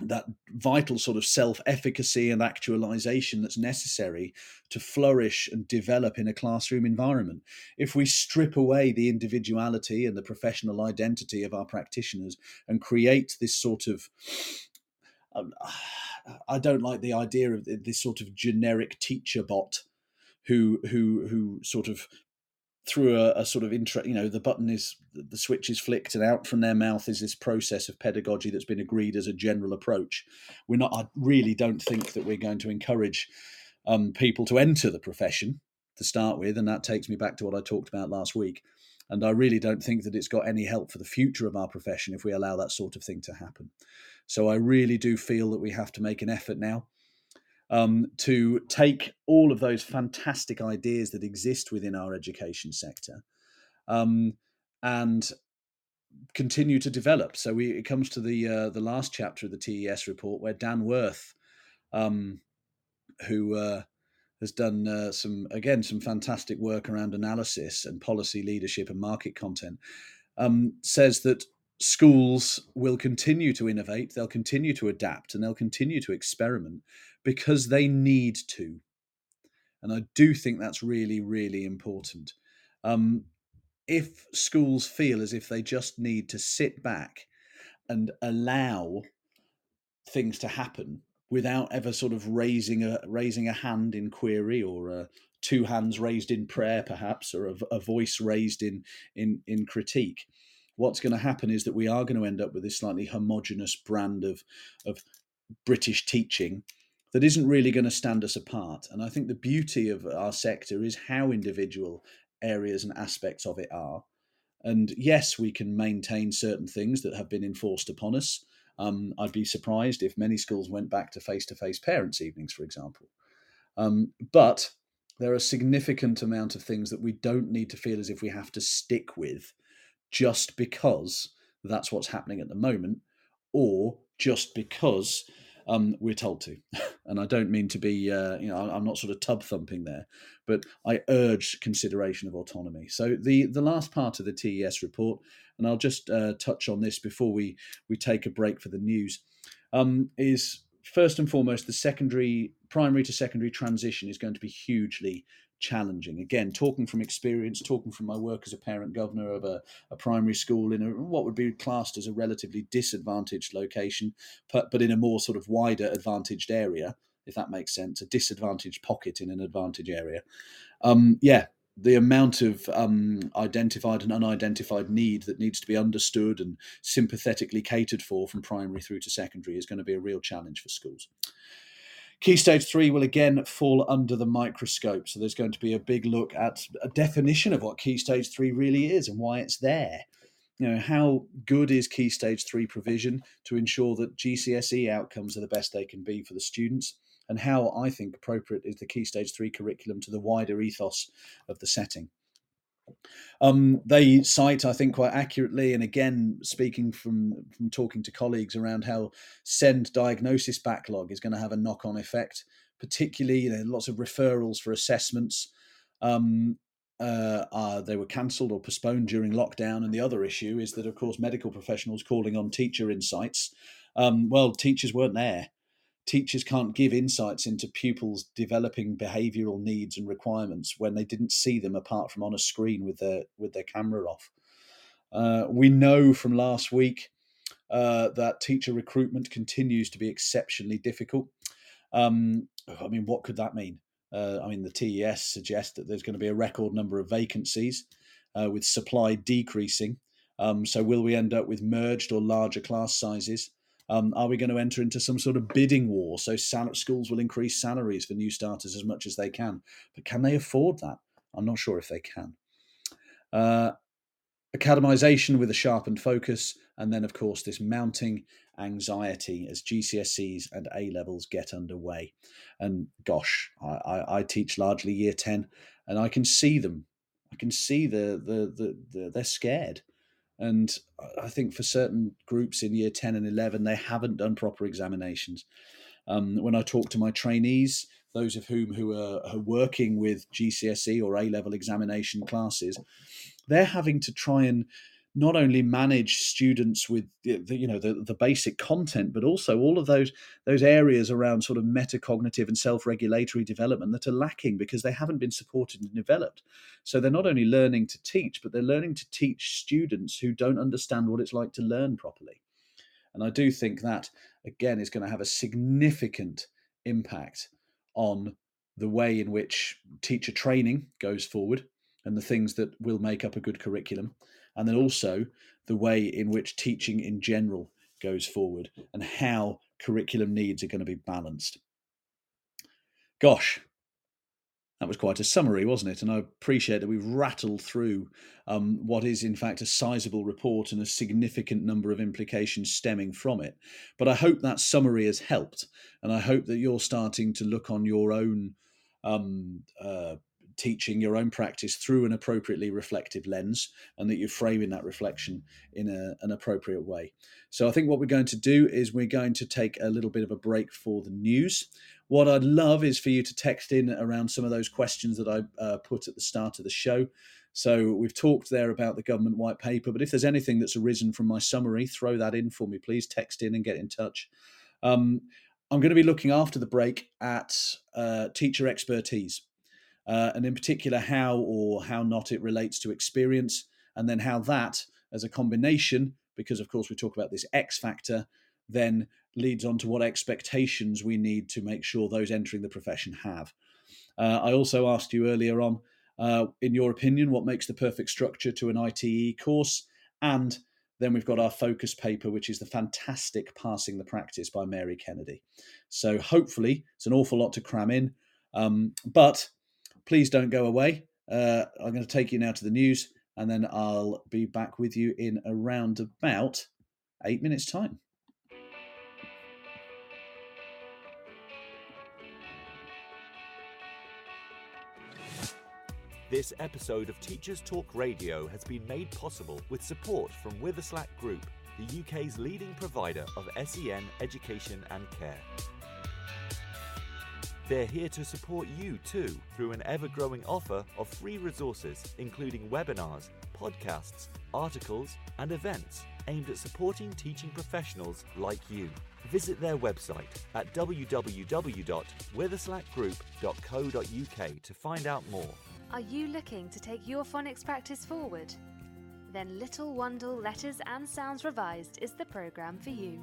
that vital sort of self efficacy and actualization that's necessary to flourish and develop in a classroom environment. If we strip away the individuality and the professional identity of our practitioners and create this sort of um, I don't like the idea of this sort of generic teacher bot who who who sort of through a, a, sort of intro, you know, the button is the switch is flicked, and out from their mouth is this process of pedagogy that's been agreed as a general approach. We're not. I really don't think that we're going to encourage um, people to enter the profession to start with, and that takes me back to what I talked about last week. And I really don't think that it's got any help for the future of our profession if we allow that sort of thing to happen. So I really do feel that we have to make an effort now um, to take all of those fantastic ideas that exist within our education sector um, and continue to develop. So we, it comes to the uh, the last chapter of the TES report where Dan Worth, um, who uh, has done uh, some again some fantastic work around analysis and policy leadership and market content, um, says that schools will continue to innovate, they'll continue to adapt, and they'll continue to experiment because they need to. And I do think that's really, really important. Um, if schools feel as if they just need to sit back and allow things to happen without ever sort of raising a raising a hand in query or a, two hands raised in prayer perhaps or a, a voice raised in in in critique what's going to happen is that we are going to end up with this slightly homogenous brand of of british teaching that isn't really going to stand us apart. And I think the beauty of our sector is how individual areas and aspects of it are. And yes, we can maintain certain things that have been enforced upon us. Um, I'd be surprised if many schools went back to face to face parents' evenings, for example. Um, but there are a significant amount of things that we don't need to feel as if we have to stick with just because that's what's happening at the moment, or just because um, we're told to. and I don't mean to be, uh, you know, I'm not sort of tub thumping there, but I urge consideration of autonomy. So the the last part of the TES report, and I'll just uh, touch on this before we we take a break for the news, um, is first and foremost the secondary primary to secondary transition is going to be hugely challenging. Again, talking from experience, talking from my work as a parent governor of a, a, primary school in a, what would be classed as a relatively disadvantaged location, but, but in a more sort of wider advantaged area, if that makes sense, a disadvantaged pocket in an advantage area. Um, yeah, the amount of um, identified and unidentified need that needs to be understood and sympathetically catered for from primary through to secondary is going to be a real challenge for schools. Key stage three will again fall under the microscope. So there's going to be a big look at a definition of what key stage three really is and why it's there. You know, how good is key stage three provision to ensure that GCSE outcomes are the best they can be for the students? And how I think appropriate is the key stage three curriculum to the wider ethos of the setting. Um, they cite, I think, quite accurately, and again, speaking from from talking to colleagues around how SEND diagnosis backlog is going to have a knock on effect, particularly you know lots of referrals for assessments. Um, uh, uh, they were cancelled or postponed during lockdown, and the other issue is that, of course, medical professionals calling on teacher insights. Um, well, teachers weren't there teachers can't give insights into pupils developing behavioral needs and requirements when they didn't see them apart from on a screen with their with their camera off. Uh, we know from last week uh, that teacher recruitment continues to be exceptionally difficult. Um, I mean, what could that mean? Uh, I mean, the TES suggests that there's going to be a record number of vacancies uh, with supply decreasing. Um, so, will we end up with merged or larger class sizes? Um, are we going to enter into some sort of bidding war? So sal- schools will increase salaries for new starters as much as they can, but can they afford that? I'm not sure if they can. Uh, academization with a sharpened focus, and then of course this mounting anxiety as GCSEs and A levels get underway. And gosh, I, I, I teach largely year ten, and I can see them. I can see the the, the, the they're scared. And I think for certain groups in year 10 and 11, they haven't done proper examinations. Um, when I talk to my trainees, those of whom who are, are working with GCSE or A level examination classes, they're having to try and not only manage students with the, the, you know the, the basic content but also all of those those areas around sort of metacognitive and self-regulatory development that are lacking because they haven't been supported and developed. So they're not only learning to teach but they're learning to teach students who don't understand what it's like to learn properly. And i do think that again is going to have a significant impact on the way in which teacher training goes forward and the things that will make up a good curriculum and then also the way in which teaching in general goes forward and how curriculum needs are going to be balanced. Gosh, that was quite a summary, wasn't it? And I appreciate that we've rattled through um, what is, in fact, a sizable report and a significant number of implications stemming from it. But I hope that summary has helped, and I hope that you're starting to look on your own um, uh, teaching your own practice through an appropriately reflective lens and that you're framing that reflection in a, an appropriate way. So, I think what we're going to do is we're going to take a little bit of a break for the news. What I'd love is for you to text in around some of those questions that I uh, put at the start of the show. So, we've talked there about the government white paper, but if there's anything that's arisen from my summary, throw that in for me, please. Text in and get in touch. Um, I'm going to be looking after the break at uh, teacher expertise uh, and in particular how or how not it relates to experience, and then how that, as a combination, because of course we talk about this X factor, then leads on to what expectations we need to make sure those entering the profession have. Uh, I also asked you earlier on, uh, in your opinion, what makes the perfect structure to an ITE course, and then we've got our focus paper, which is the fantastic Parsing the Practice by Mary Kennedy. So hopefully, it's an awful lot to cram in, um, but please don't go away. Uh, I'm going to take you now to the news, and then I'll be back with you in around about eight minutes' time. This episode of Teachers Talk Radio has been made possible with support from Witherslack Group, the UK's leading provider of SEN education and care. They're here to support you too through an ever growing offer of free resources, including webinars, podcasts, articles, and events aimed at supporting teaching professionals like you. Visit their website at www.witherslackgroup.co.uk to find out more. Are you looking to take your phonics practice forward? Then Little Wandle Letters and Sounds Revised is the programme for you.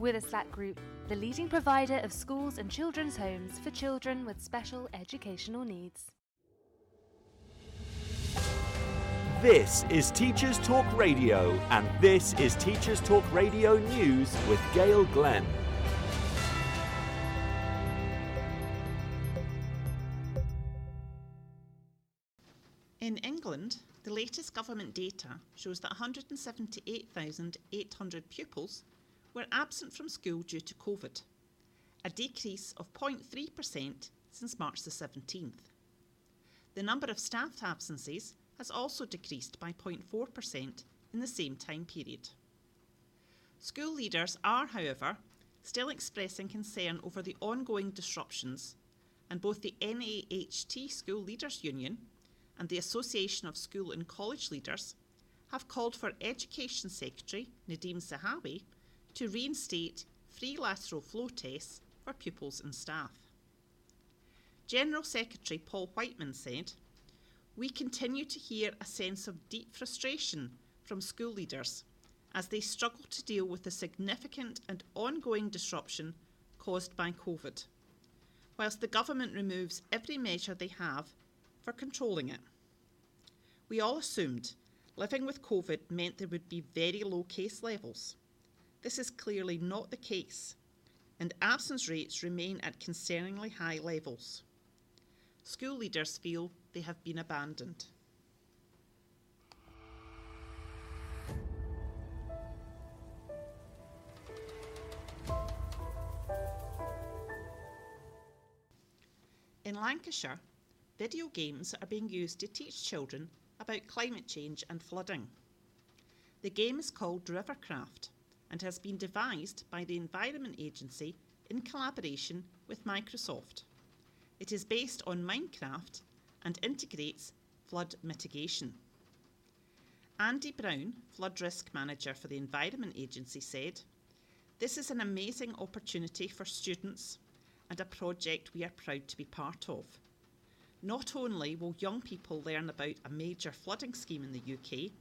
Witherslack Group, the leading provider of schools and children's homes for children with special educational needs. This is Teachers Talk Radio, and this is Teachers Talk Radio News with Gail Glenn. In England, the latest government data shows that 178,800 pupils were absent from school due to COVID, a decrease of 0.3% since March the 17th. The number of staff absences has also decreased by 0.4% in the same time period. School leaders are, however, still expressing concern over the ongoing disruptions, and both the NAHT School Leaders Union and the Association of School and College Leaders have called for Education Secretary Nadhim Zahawi to reinstate free lateral flow tests for pupils and staff. General Secretary Paul Whiteman said, we continue to hear a sense of deep frustration from school leaders as they struggle to deal with the significant and ongoing disruption caused by COVID, whilst the government removes every measure they have for controlling it. We all assumed living with COVID meant there would be very low case levels. This is clearly not the case, and absence rates remain at concerningly high levels. School leaders feel they have been abandoned. In Lancashire, video games are being used to teach children about climate change and flooding. The game is called Rivercraft and has been devised by the Environment Agency in collaboration with Microsoft. It is based on Minecraft and integrates flood mitigation. Andy Brown, Flood Risk Manager for the Environment Agency, said, This is an amazing opportunity for students and a project we are proud to be part of. Not only will young people learn about a major flooding scheme in the UK,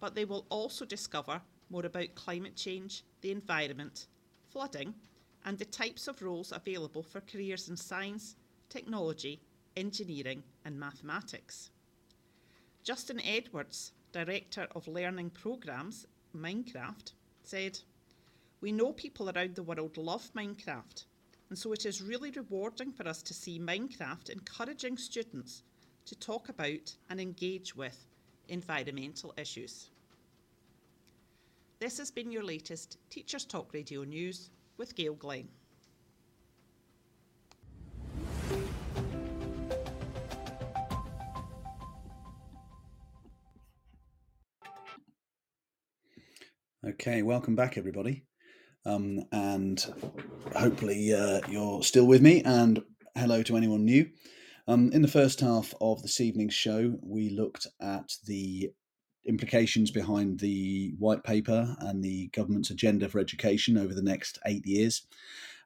but they will also discover more about climate change, the environment, flooding, and the types of roles available for careers in science, technology, engineering, and mathematics. Justin Edwards, Director of Learning Programs, Minecraft, said, We know people around the world love Minecraft, and so it is really rewarding for us to see Minecraft encouraging students to talk about and engage with environmental issues. This has been your latest Teachers Talk Radio News with Gail Glenn. Okay, welcome back, everybody. Um, and hopefully uh, you're still with me. And hello to anyone new. Um, in the first half of this evening's show, we looked at the implications behind the white paper and the government's agenda for education over the next eight years.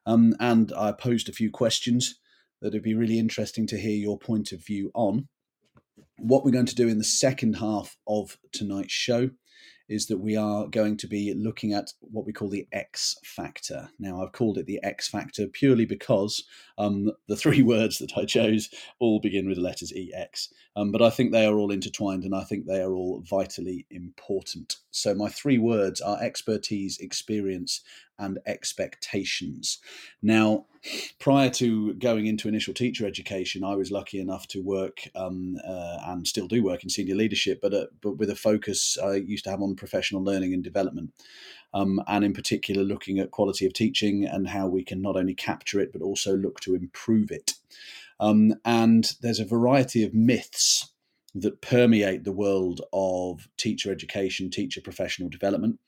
Um, and I posed a few questions that it'd be really interesting to hear your point of view on. What we're going to do in the second half of tonight's show is that we are going to be looking at what we call the X factor. Now, I've called it the X factor purely because um, the three words that I chose all begin with the letters EX. Um, but I think they are all intertwined and I think they are all vitally important. So, my three words are expertise, experience, and expectations. Now, prior to going into initial teacher education, I was lucky enough to work um, uh, and still do work in senior leadership, but uh, but with a focus I used to have on professional learning and development. Um, and in particular, looking at quality of teaching and how we can not only capture it but also look to improve it. Um, and there's a variety of myths that permeate the world of teacher education, teacher professional development,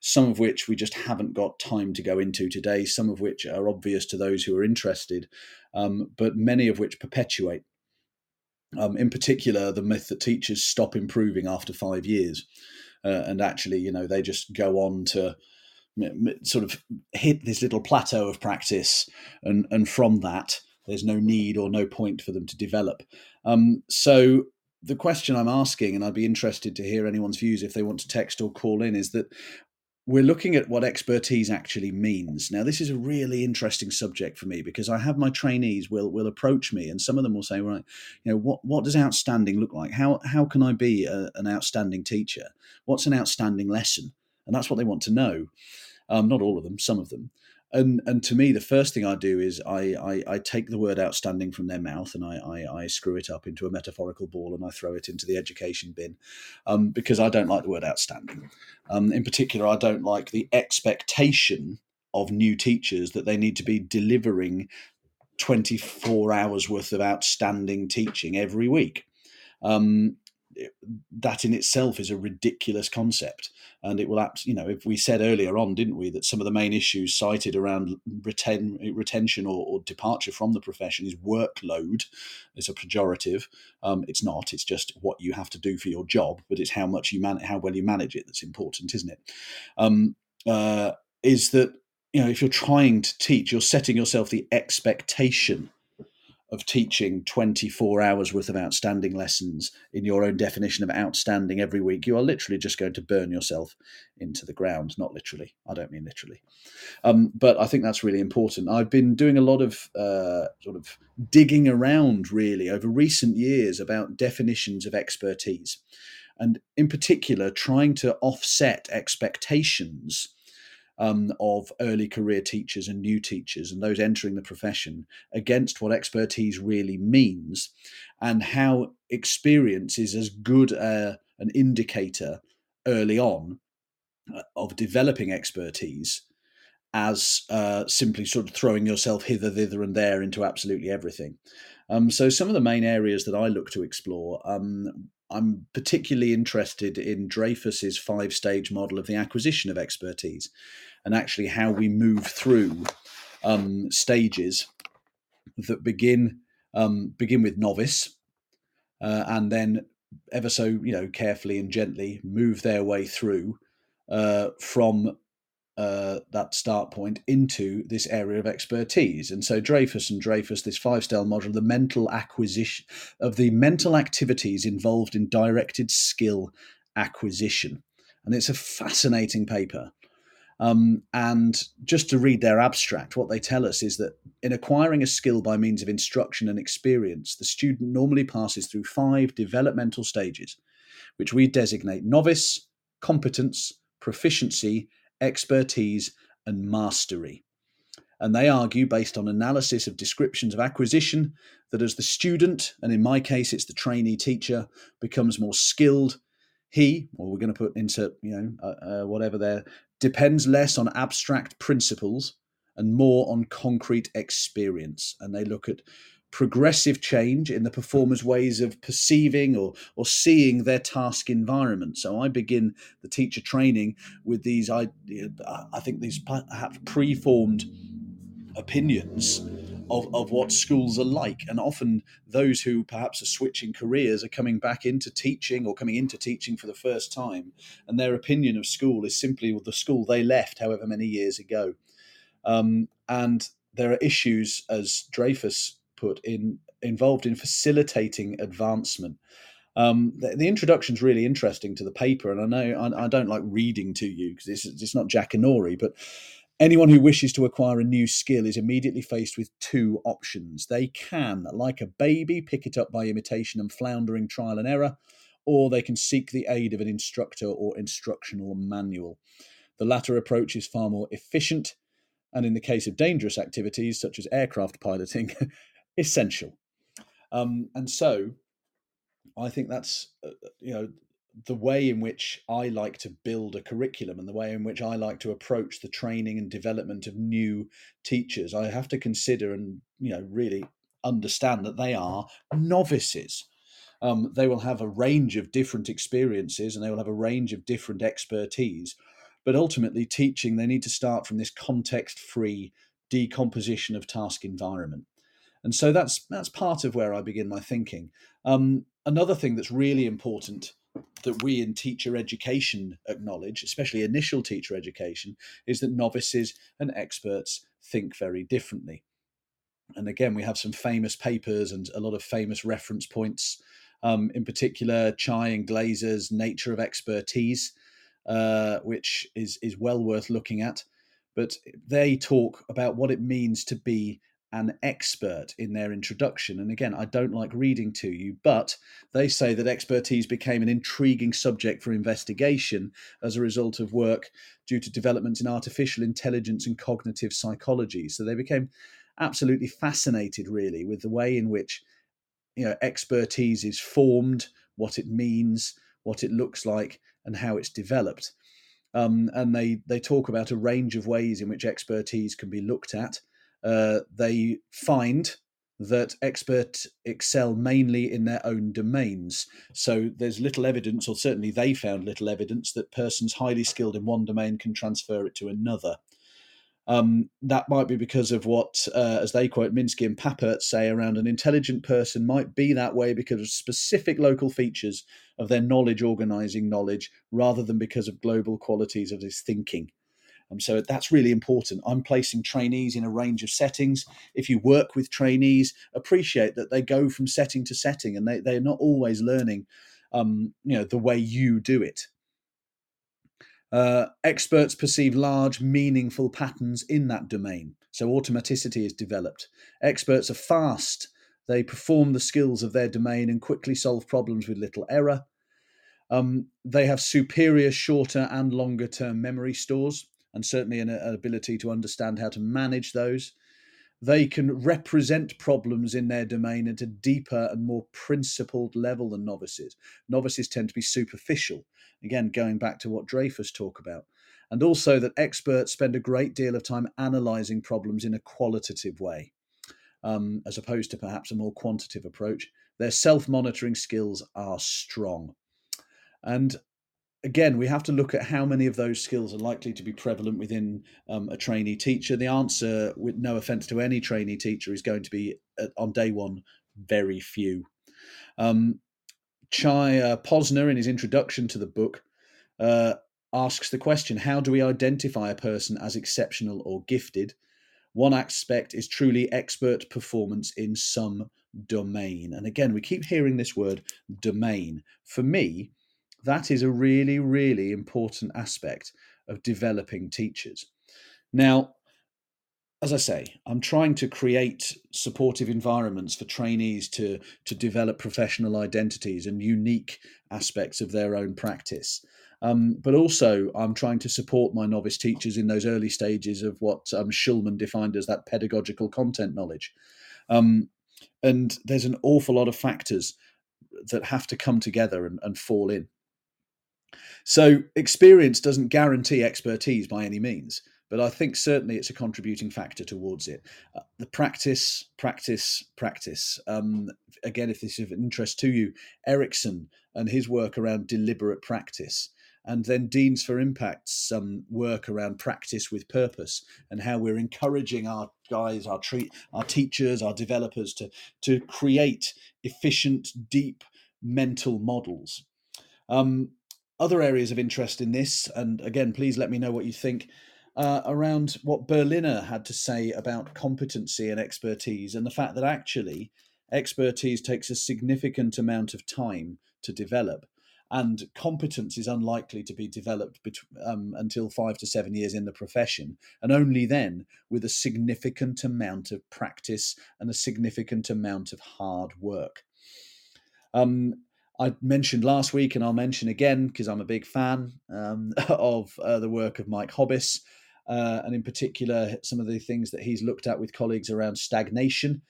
some of which we just haven't got time to go into today, some of which are obvious to those who are interested, um, but many of which perpetuate. Um, in particular, the myth that teachers stop improving after five years, uh, and actually, you know, they just go on to sort of hit this little plateau of practice, and and from that, there's no need or no point for them to develop. Um, so the question I'm asking, and I'd be interested to hear anyone's views if they want to text or call in, is that we're looking at what expertise actually means. Now, this is a really interesting subject for me because I have my trainees will will approach me, and some of them will say, "Right, you know, what what does outstanding look like? How how can I be a, an outstanding teacher? What's an outstanding lesson?" And that's what they want to know. Um, not all of them, some of them and and to me the first thing i do is I, I, I take the word outstanding from their mouth and I, I, I screw it up into a metaphorical ball and i throw it into the education bin um, because i don't like the word outstanding. Um, in particular i don't like the expectation of new teachers that they need to be delivering 24 hours worth of outstanding teaching every week. Um, that in itself is a ridiculous concept. And it will you know if we said earlier on didn't we that some of the main issues cited around reten, retention or, or departure from the profession is workload it's a pejorative. Um, it's not. It's just what you have to do for your job but it's how much you man how well you manage it that's important isn't it? Um, uh, is that you know if you're trying to teach you're setting yourself the expectation of teaching 24 hours worth of outstanding lessons in your own definition of outstanding every week, you are literally just going to burn yourself into the ground. Not literally, I don't mean literally. Um, but I think that's really important. I've been doing a lot of uh, sort of digging around really over recent years about definitions of expertise. And in particular, trying to offset expectations um, of early career teachers and new teachers and those entering the profession against what expertise really means and how experience is as good a, an indicator early on uh, of developing expertise as uh, simply sort of throwing yourself hither, thither, and there into absolutely everything. Um, so, some of the main areas that I look to explore, um, I'm particularly interested in Dreyfus's five stage model of the acquisition of expertise and actually how we move through um, stages that begin um, begin with novice uh, and then ever so you know carefully and gently move their way through uh, from uh, that start point into this area of expertise. And so Dreyfus and Dreyfus, this five style module, the mental acquisition of the mental activities involved in directed skill acquisition. And it's a fascinating paper. Um, and just to read their abstract, what they tell us is that in acquiring a skill by means of instruction and experience, the student normally passes through five developmental stages, which we designate novice, competence, proficiency, expertise, and mastery. And they argue, based on analysis of descriptions of acquisition, that as the student, and in my case it's the trainee teacher, becomes more skilled, he, or we're going to put insert, you know, uh, uh, whatever there, depends less on abstract principles and more on concrete experience. And they look at progressive change in the performer's ways of perceiving or, or seeing their task environment. So I begin the teacher training with these, I, I think these perhaps preformed opinions of, of what schools are like. And often those who perhaps are switching careers are coming back into teaching or coming into teaching for the first time. And their opinion of school is simply the school they left however many years ago. Um, and there are issues, as Dreyfus put in, involved in facilitating advancement. Um, the, the introduction is really interesting to the paper, and I know I, I don't like reading to you because it's, it's not Jackanory, but Anyone who wishes to acquire a new skill is immediately faced with two options. They can, like a baby, pick it up by imitation and floundering trial and error, or they can seek the aid of an instructor or instructional manual. The latter approach is far more efficient, and in the case of dangerous activities such as aircraft piloting, essential. Um, and so, I think that's uh, you know the way in which I like to build a curriculum and the way in which I like to approach the training and development of new teachers, I have to consider and you know really understand that they are novices. Um, they will have a range of different experiences and they will have a range of different expertise. But ultimately, teaching, they need to start from this context free decomposition of task environment. And so that's that's part of where I begin my thinking. Um, another thing that's really important that we in teacher education acknowledge, especially initial teacher education, is that novices and experts think very differently. And again, we have some famous papers and a lot of famous reference points. Um, in particular, Chi and Glaser's Nature of Expertise, uh, which is is well worth looking at. But they talk about what it means to be an expert in their introduction. And again, I don't like reading to you, but they say that expertise became an intriguing subject for investigation as a result of work due to developments in artificial intelligence and cognitive psychology. So they became absolutely fascinated, really, with the way in which you know expertise is formed, what it means, what it looks like, and how it's developed. Um, and they they talk about a range of ways in which expertise can be looked at uh, they find that experts excel mainly in their own domains. So there's little evidence, or certainly they found little evidence, that persons highly skilled in one domain can transfer it to another. Um, that might be because of what, uh, as they quote Minsky and Papert say, around an intelligent person might be that way because of specific local features of their knowledge organizing knowledge rather than because of global qualities of his thinking. Um, so that's really important. I'm placing trainees in a range of settings. If you work with trainees, appreciate that they go from setting to setting and they, they're not always learning um, you know, the way you do it. Uh, experts perceive large, meaningful patterns in that domain. So automaticity is developed. Experts are fast. They perform the skills of their domain and quickly solve problems with little error. Um, they have superior shorter and longer term memory stores and certainly an, an ability to understand how to manage those. They can represent problems in their domain at a deeper and more principled level than novices. Novices tend to be superficial, again, going back to what Dreyfus talk about. And also that experts spend a great deal of time analyzing problems in a qualitative way, um, as opposed to perhaps a more quantitative approach. Their self monitoring skills are strong. And again, we have to look at how many of those skills are likely to be prevalent within um, a trainee teacher. The answer, with no offense to any trainee teacher, is going to be uh, on day one very few. Um, Chai Posner, in his introduction to the book, uh, asks the question How do we identify a person as exceptional or gifted? One aspect is truly expert performance in some domain. And again, we keep hearing this word domain. For me, that is a really, really important aspect of developing teachers. Now, as I say, I'm trying to create supportive environments for trainees to, to develop professional identities and unique aspects of their own practice. Um, but also, I'm trying to support my novice teachers in those early stages of what um, Shulman defined as that pedagogical content knowledge. Um, and there's an awful lot of factors that have to come together and, and fall in. So, experience doesn't guarantee expertise by any means but I think certainly it's a contributing factor towards it. Uh, the practice, practice, practice. Um, again, if this is of interest to you, Ericsson and his work around deliberate practice. And then Deans for Impact's um, work around practice with purpose and how we're encouraging our guys, our treat, our teachers, our developers to to create efficient, deep mental models. Um, other areas of interest in this, and again, please let me know what you think uh, around what Berliner had to say about competency and expertise, and the fact that actually expertise takes a significant amount of time to develop, and competence is unlikely to be developed um, until five to seven years in the profession, and only then with a significant amount of practice and a significant amount of hard work. Um, I mentioned last week, and I'll mention again because I'm a big fan um, of uh, the work of Mike Hobbiss uh, and in particular some of the things that he's looked at with colleagues around stagnation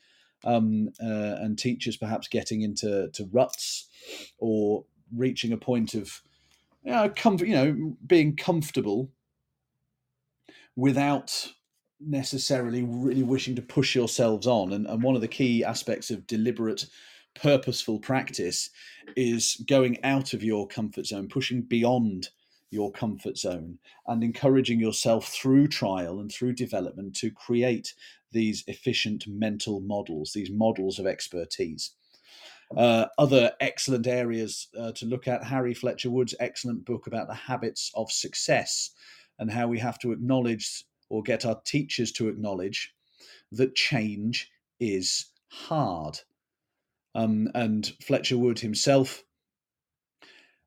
um, uh, and teachers perhaps getting into to ruts or reaching a point of you know, comfort, you know being comfortable without necessarily really wishing to push yourselves on. And, and one of the key aspects of deliberate, purposeful practice is going out of your comfort zone, pushing beyond your comfort zone and encouraging yourself through trial and through development to create these efficient mental models, these models of expertise. Uh, other excellent areas uh, to look at Harry Fletcher Wood's excellent book about the habits of success and how we have to acknowledge or get our teachers to acknowledge that change is hard. Um, and Fletcher Wood himself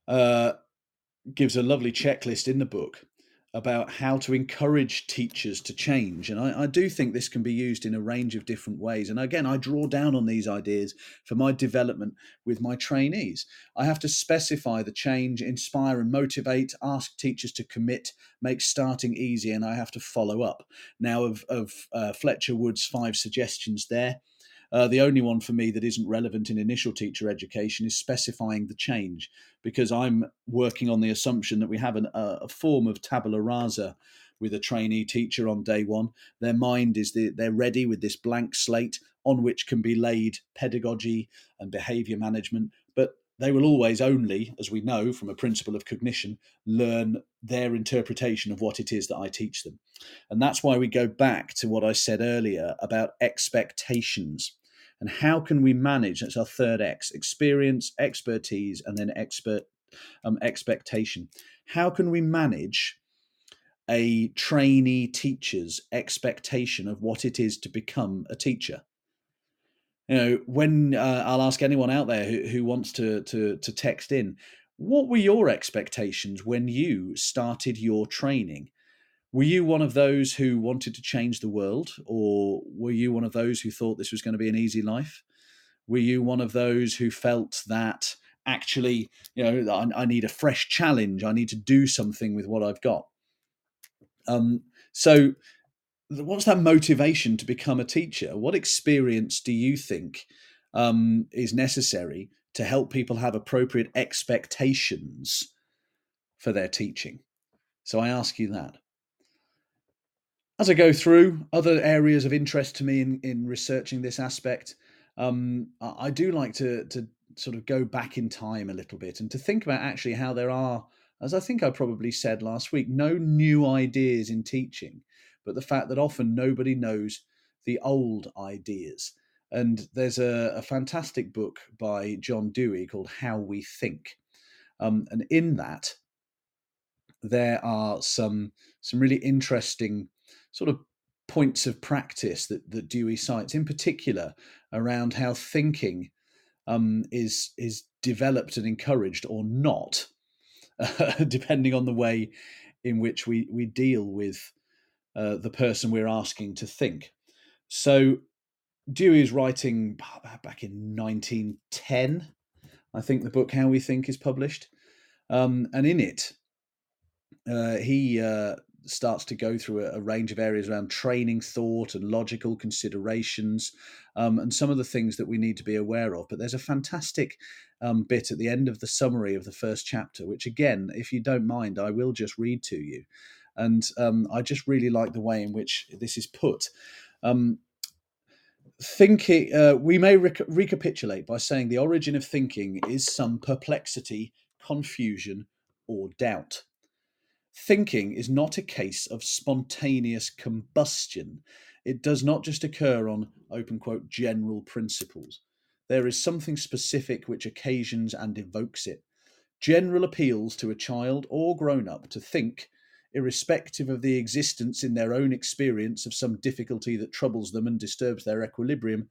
uh, gives a lovely checklist in the book about how to encourage teachers to change. And I, I, do think this can be used in a range of different ways. And again, I draw down on these ideas for my development with my trainees. I have to specify the change, inspire and motivate, ask teachers to commit, make starting easy, and I have to follow up. Now, of, of uh, Fletcher Wood's five suggestions there, uh, the only one for me that isn't relevant in initial teacher education is specifying the change, because I'm working on the assumption that we have an, a, a form of tabula rasa with a trainee teacher on day one. Their mind is the, they're ready with this blank slate on which can be laid pedagogy and behavior management, but they will always only, as we know from a principle of cognition, learn their interpretation of what it is that I teach them. And that's why we go back to what I said earlier about expectations. And how can we manage? That's our third X experience, expertise, and then expert um, expectation. How can we manage a trainee teacher's expectation of what it is to become a teacher? you know when uh, i'll ask anyone out there who, who wants to, to to text in what were your expectations when you started your training were you one of those who wanted to change the world or were you one of those who thought this was going to be an easy life were you one of those who felt that actually you know I, I need a fresh challenge i need to do something with what i've got um, so what's that motivation to become a teacher? What experience do you think um, is necessary to help people have appropriate expectations for their teaching? So I ask you that. As I go through other areas of interest to me in, in researching this aspect, um, I do like to, to sort of go back in time a little bit and to think about actually how there are, as I think I probably said last week, no new ideas in teaching but the fact that often nobody knows the old ideas. And there's a, a fantastic book by John Dewey called How We Think. Um, and in that, there are some some really interesting sort of points of practice that, that Dewey cites, in particular around how thinking um, is is developed and encouraged or not, uh, depending on the way in which we we deal with uh, the person we're asking to think. So Dewey is writing back in 1910, I think the book How We Think is published, um, and in it uh, he uh, starts to go through a, a, range of areas around training thought and logical considerations um, and some of the things that we need to be aware of. But there's a fantastic um, bit at the end of the summary of the first chapter, which, again, if you don't mind, I will just read to you. And um, I just really like the way in which this is put. Um, thinking, uh, we may rec- recapitulate by saying the origin of thinking is some perplexity, confusion, or doubt. Thinking is not a case of spontaneous combustion. It does not just occur on open quote general principles. There is something specific which occasions and evokes it. General appeals to a child or grown up to think, irrespective of the existence in their own experience of some difficulty that troubles them and disturbs their equilibrium,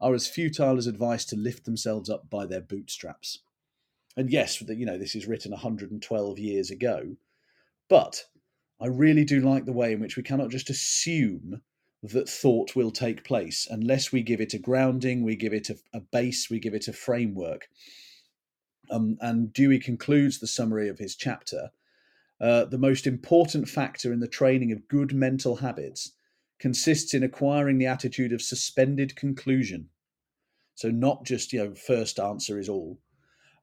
are as futile as advice to lift themselves up by their bootstraps. And yes, you know, this is written 112 years ago, but I really do like the way in which we cannot just assume that thought will take place unless we give it a grounding, we give it a, a base, we give it a framework. Um, and Dewey concludes the summary of his chapter. Uh, the most important factor in the training of good mental habits consists in acquiring the attitude of suspended conclusion. So, not just, you know, first answer is all,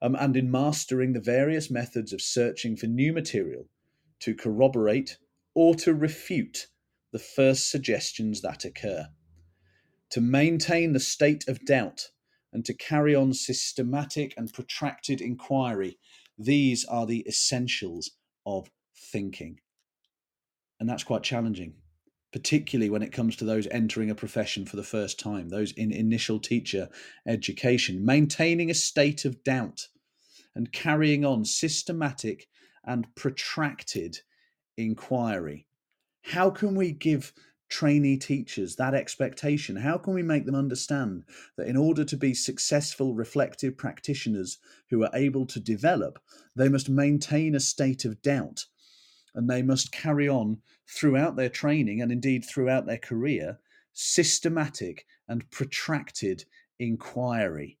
um, and in mastering the various methods of searching for new material to corroborate or to refute the first suggestions that occur, to maintain the state of doubt, and to carry on systematic and protracted inquiry. These are the essentials of thinking. And that's quite challenging, particularly when it comes to those entering a profession for the first time, those in initial teacher education. Maintaining a state of doubt and carrying on systematic and protracted inquiry. How can we give trainee teachers that expectation? How can we make them understand that in order to be successful, reflective practitioners who are able to develop, they must maintain a state of doubt and they must carry on throughout their training and indeed throughout their career systematic and protracted inquiry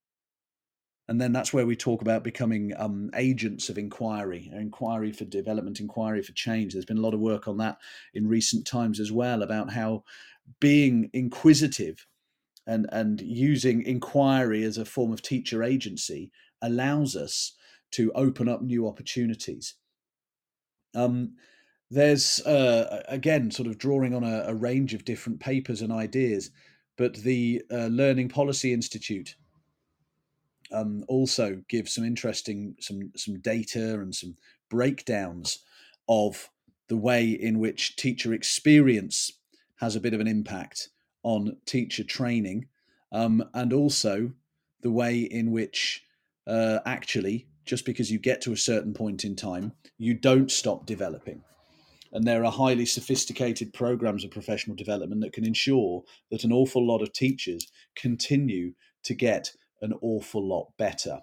and then that's where we talk about becoming um, agents of inquiry, inquiry for development, inquiry for change. There's been a lot of work on that in recent times as well about how being inquisitive and and using inquiry as a form of teacher agency allows us to open up new opportunities. Um, there's uh, again sort of drawing on a, a, range of different papers and ideas, but the uh, Learning Policy Institute um, also give some interesting some some data and some breakdowns of the way in which teacher experience has a bit of an impact on teacher training, um, and also the way in which uh, actually just because you get to a certain point in time, you don't stop developing. And there are highly sophisticated programs of professional development that can ensure that an awful lot of teachers continue to get an awful lot better.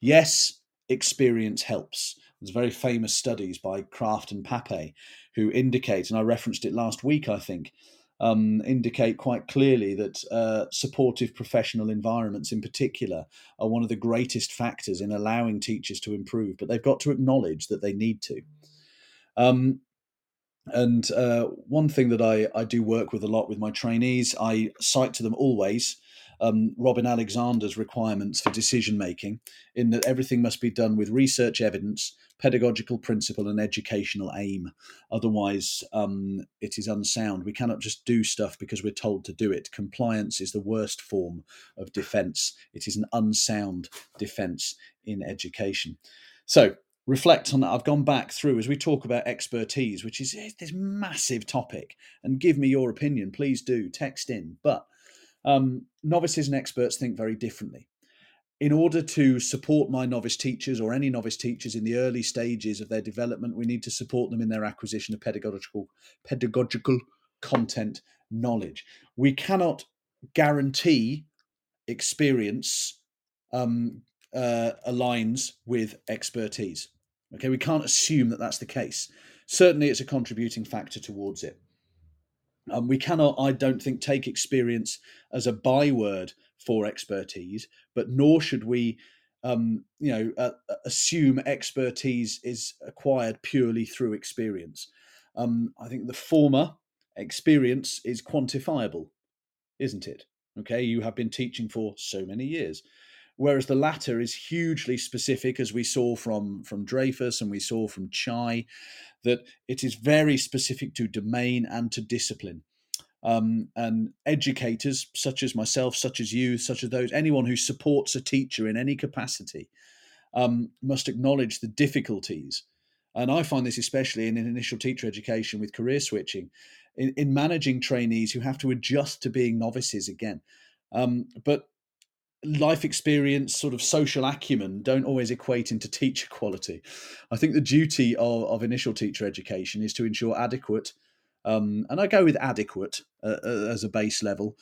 Yes, experience helps. There's very famous studies by Kraft and Papay who indicate, and I referenced it last week, I think, um, indicate quite clearly that uh, supportive professional environments, in particular, are one of the greatest factors in allowing teachers to improve. But they've got to acknowledge that they need to. Um, and uh, one thing that I, I do work with a lot with my trainees, I cite to them always um, Robin Alexander's requirements for decision making, in that everything must be done with research evidence, pedagogical principle, and educational aim. Otherwise, um, it is unsound. We cannot just do stuff because we're told to do it. Compliance is the worst form of defence. It is an unsound defence in education. So, reflect on that. I've gone back through as we talk about expertise, which is this massive topic, and give me your opinion. Please do text in. But um, novices and experts think very differently. In order to support my novice teachers or any novice teachers in the early stages of their development, we need to support them in their acquisition of pedagogical pedagogical content knowledge. We cannot guarantee experience um, uh, aligns with expertise. Okay, we can't assume that that's the case certainly it's a contributing factor towards it. Um, we cannot, I don't think, take experience as a byword for expertise, but nor should we, um, you know, uh, assume expertise is acquired purely through experience. Um, I think the former experience is quantifiable, isn't it? Okay, you have been teaching for so many years whereas the latter is hugely specific, as we saw from from Dreyfus and we saw from Chi, that it is very specific to domain and to discipline. Um, and educators such as myself, such as you, such as those anyone who supports a teacher in any capacity, um, must acknowledge the difficulties. And I find this especially in initial teacher education with career switching, in, in managing trainees who have to adjust to being novices again. Um, but life experience, sort of social acumen don't always equate into teacher quality. I think the duty of, of initial teacher education is to ensure adequate, um, and I go with adequate uh, uh, as a base level,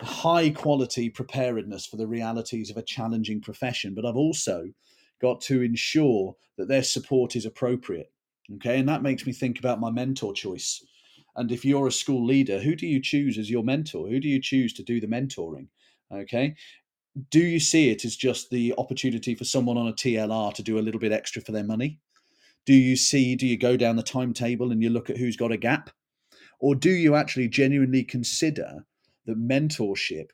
high quality preparedness for the realities of a challenging profession. But I've also got to ensure that their support is appropriate. Okay, and that makes me think about my mentor choice. And if you're a school leader, who do you choose as your mentor? Who do you choose to do the mentoring? Okay, do you see it as just the opportunity for someone on a TLR to do a little bit extra for their money? Do you see, do you go down the timetable and you look at who's got a gap? Or do you actually genuinely consider that mentorship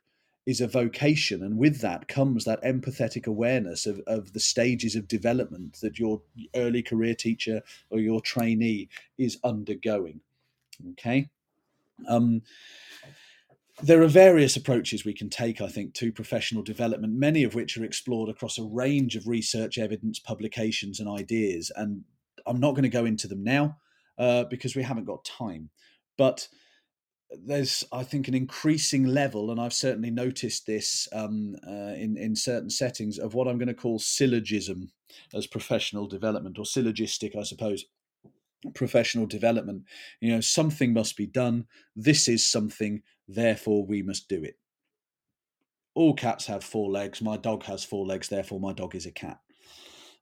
is a vocation? And with that comes that empathetic awareness of, of the stages of development that your early career teacher or your trainee is undergoing. Okay. Um, there are various approaches we can take, I think, to professional development, many of which are explored across a range of research, evidence, publications, and ideas. And I'm not going to go into them now uh, because we haven't got time. But there's, I think, an increasing level, and I've certainly noticed this um, uh, in in certain settings of what I'm going to call syllogism as professional development, or syllogistic, I suppose professional development. You know, something must be done. This is something therefore we must do it. All cats have four legs. My dog has four legs, therefore my dog is a cat.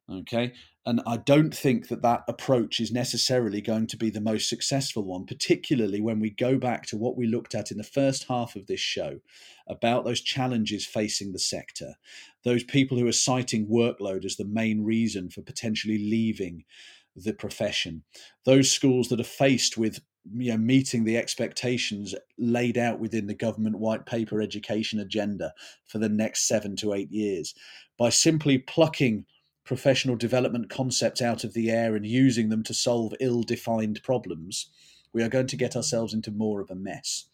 Okay. And I don't think that that approach is necessarily going to be the most successful one, particularly when we go back to what we looked at in the first half of this show about those challenges facing the sector, those people who are citing workload as the main reason for potentially leaving the profession, those schools that are faced with you know meeting the expectations laid out within the government white paper education agenda for the next 7 to 8 years by simply plucking professional development concepts out of the air and using them to solve ill-defined problems we are going to get ourselves into more of a mess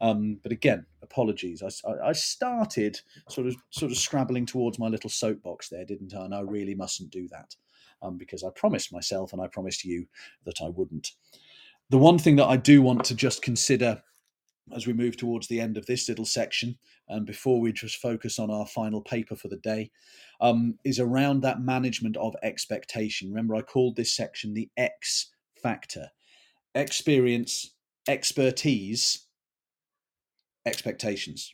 um, but again, apologies. I, I, started sort of sort of scrabbling towards my little soapbox there, didn't I? And I really mustn't do that um, because I promised myself and I promised you that I wouldn't. The one thing that I do want to just consider as we move towards the end of this little section, and before we just focus on our final paper for the day, um, is around that management of expectation. Remember, I called this section the X factor experience, expertise, expectations.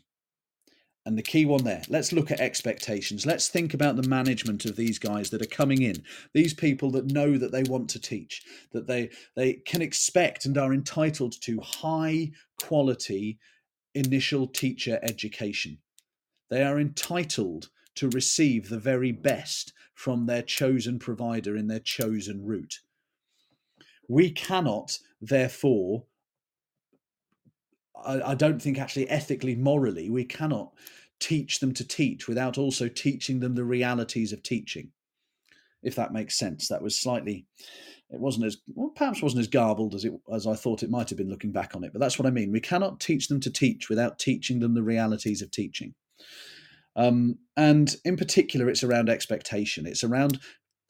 And the key one there, let's look at expectations. Let's think about the management of these guys that are coming in. These people that know that they want to teach, that they they can expect and are entitled to high quality initial teacher education. They are entitled to receive the very best from their chosen provider in their chosen route. We cannot, therefore, I, don't think actually ethically, morally, we cannot teach them to teach without also teaching them the realities of teaching. If that makes sense, that was slightly. It wasn't as well, perhaps wasn't as garbled as it as I thought it might have been looking back on it. But that's what I mean. We cannot teach them to teach without teaching them the realities of teaching. Um, and in particular, it's around expectation. It's around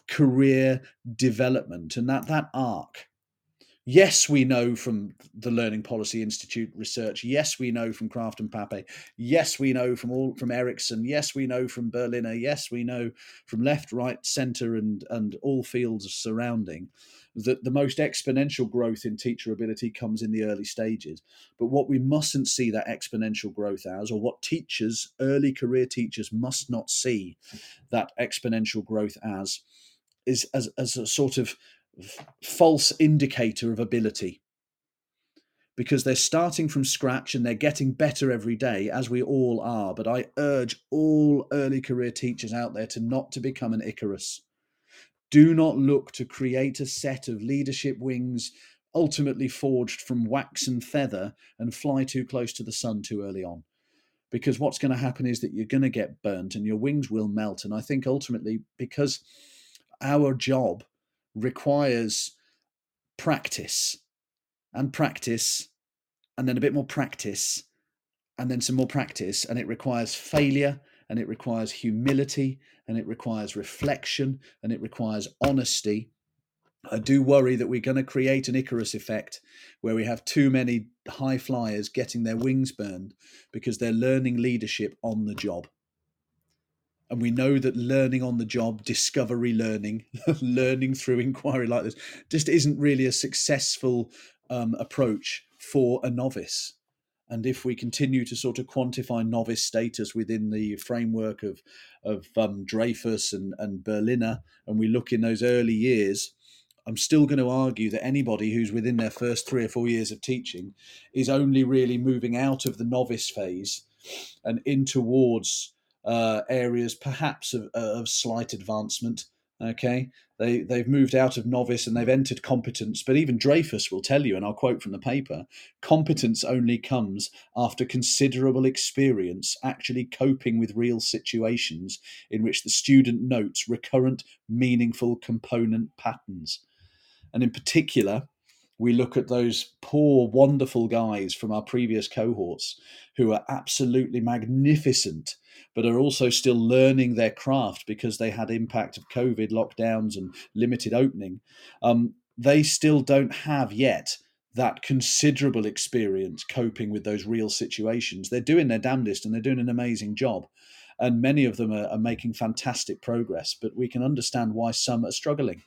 career development and that that arc Yes, we know from the Learning Policy Institute research. Yes, we know from Kraft and Papay. Yes, we know from all from Ericsson. Yes, we know from Berliner. Yes, we know from left, right, centre, and and all fields surrounding that the most exponential growth in teacher ability comes in the early stages. But what we mustn't see that exponential growth as, or what teachers, early career teachers, must not see that exponential growth as, is as, as a sort of false indicator of ability. Because they're starting from scratch and they're getting better every day as we all are but i urge all early career teachers out there to not to become an icarus. Do not look to create a set of leadership wings ultimately forged from wax and feather and fly too close to the sun too early on. Because what's going to happen is that you're going to get burnt and your wings will melt and i think ultimately because our job requires practice and practice and then a bit more practice and then some more practice and it requires failure and it requires humility and it requires reflection and it requires honesty I do worry that we're going to create an Icarus effect where we have too many high flyers getting their wings burned because they're learning leadership on the job. And we know that learning on the job, discovery learning, learning through inquiry like this, just isn't really a successful um, approach for a novice. And if we continue to sort of quantify novice status within the framework of of um, Dreyfus and, and Berliner, and we look in those early years, I'm still going to argue that anybody who's within their first three or four years of teaching is only really moving out of the novice phase and in towards uh, areas perhaps of, of slight advancement. Okay, they they've moved out of novice and they've entered competence. But even Dreyfus will tell you, and I'll quote from the paper: competence only comes after considerable experience actually coping with real situations in which the student notes recurrent, meaningful component patterns. And in particular, we look at those poor, wonderful guys from our previous cohorts who are absolutely magnificent, but are also still learning their craft because they had impact of COVID lockdowns and limited opening. Um, they still don't have yet that considerable experience coping with those real situations. They're doing their damnedest and they're doing an amazing job. And many of them are, are making fantastic progress, but we can understand why some are struggling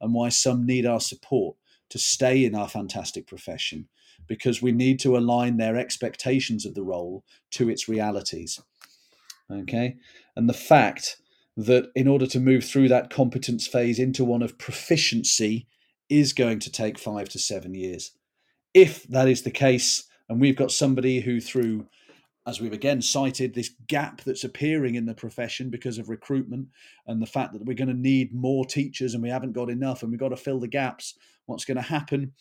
and why some need our support to stay in our fantastic profession because we need to align their expectations of the role to its realities. Okay. And the fact that in order to move through that competence phase into one of proficiency is going to take five to seven years. If that is the case, and we've got somebody who, through as we've again cited, this gap that's appearing in the profession because of recruitment and the fact that we're going to need more teachers and we haven't got enough and we've got to fill the gaps. What's going to happen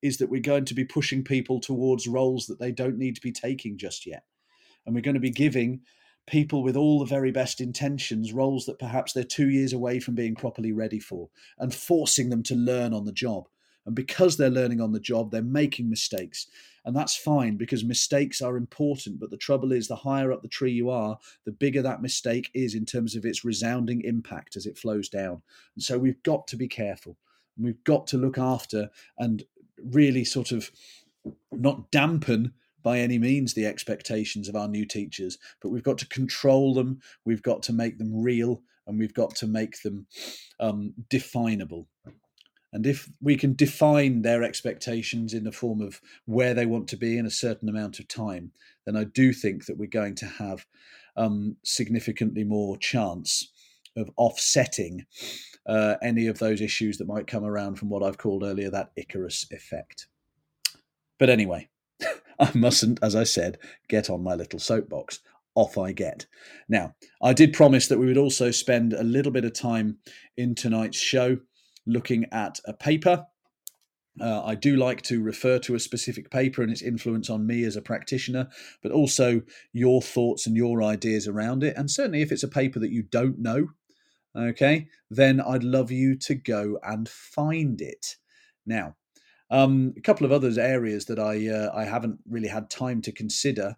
is that we're going to be pushing people towards roles that they don't need to be taking just yet. And we're going to be giving people with all the very best intentions roles that perhaps they're two years away from being properly ready for and forcing them to learn on the job. And because they're learning on the job, they're making mistakes. And that's fine because mistakes are important. But the trouble is, the higher up the tree you are, the bigger that mistake is in terms of its resounding impact as it flows down. And so we've got to be careful. And we've got to look after and really sort of not dampen by any means the expectations of our new teachers, but we've got to control them, we've got to make them real, and we've got to make them um, definable. And if we can define their expectations in the form of where they want to be in a certain amount of time, then I do think that we're going to have um, significantly more chance of offsetting uh, any of those issues that might come around from what I've called earlier that Icarus effect. But anyway, I mustn't, as I said, get on my little soapbox. Off I get. Now, I did promise that we would also spend a little bit of time in tonight's show looking at a paper. Uh, I do like to refer to a specific paper and its influence on me as a practitioner, but also your thoughts and your ideas around it. And certainly, if it's a paper that you don't know, okay, then I'd love you to go and find it. Now, um, a couple of other areas that I uh, I haven't really had time to consider.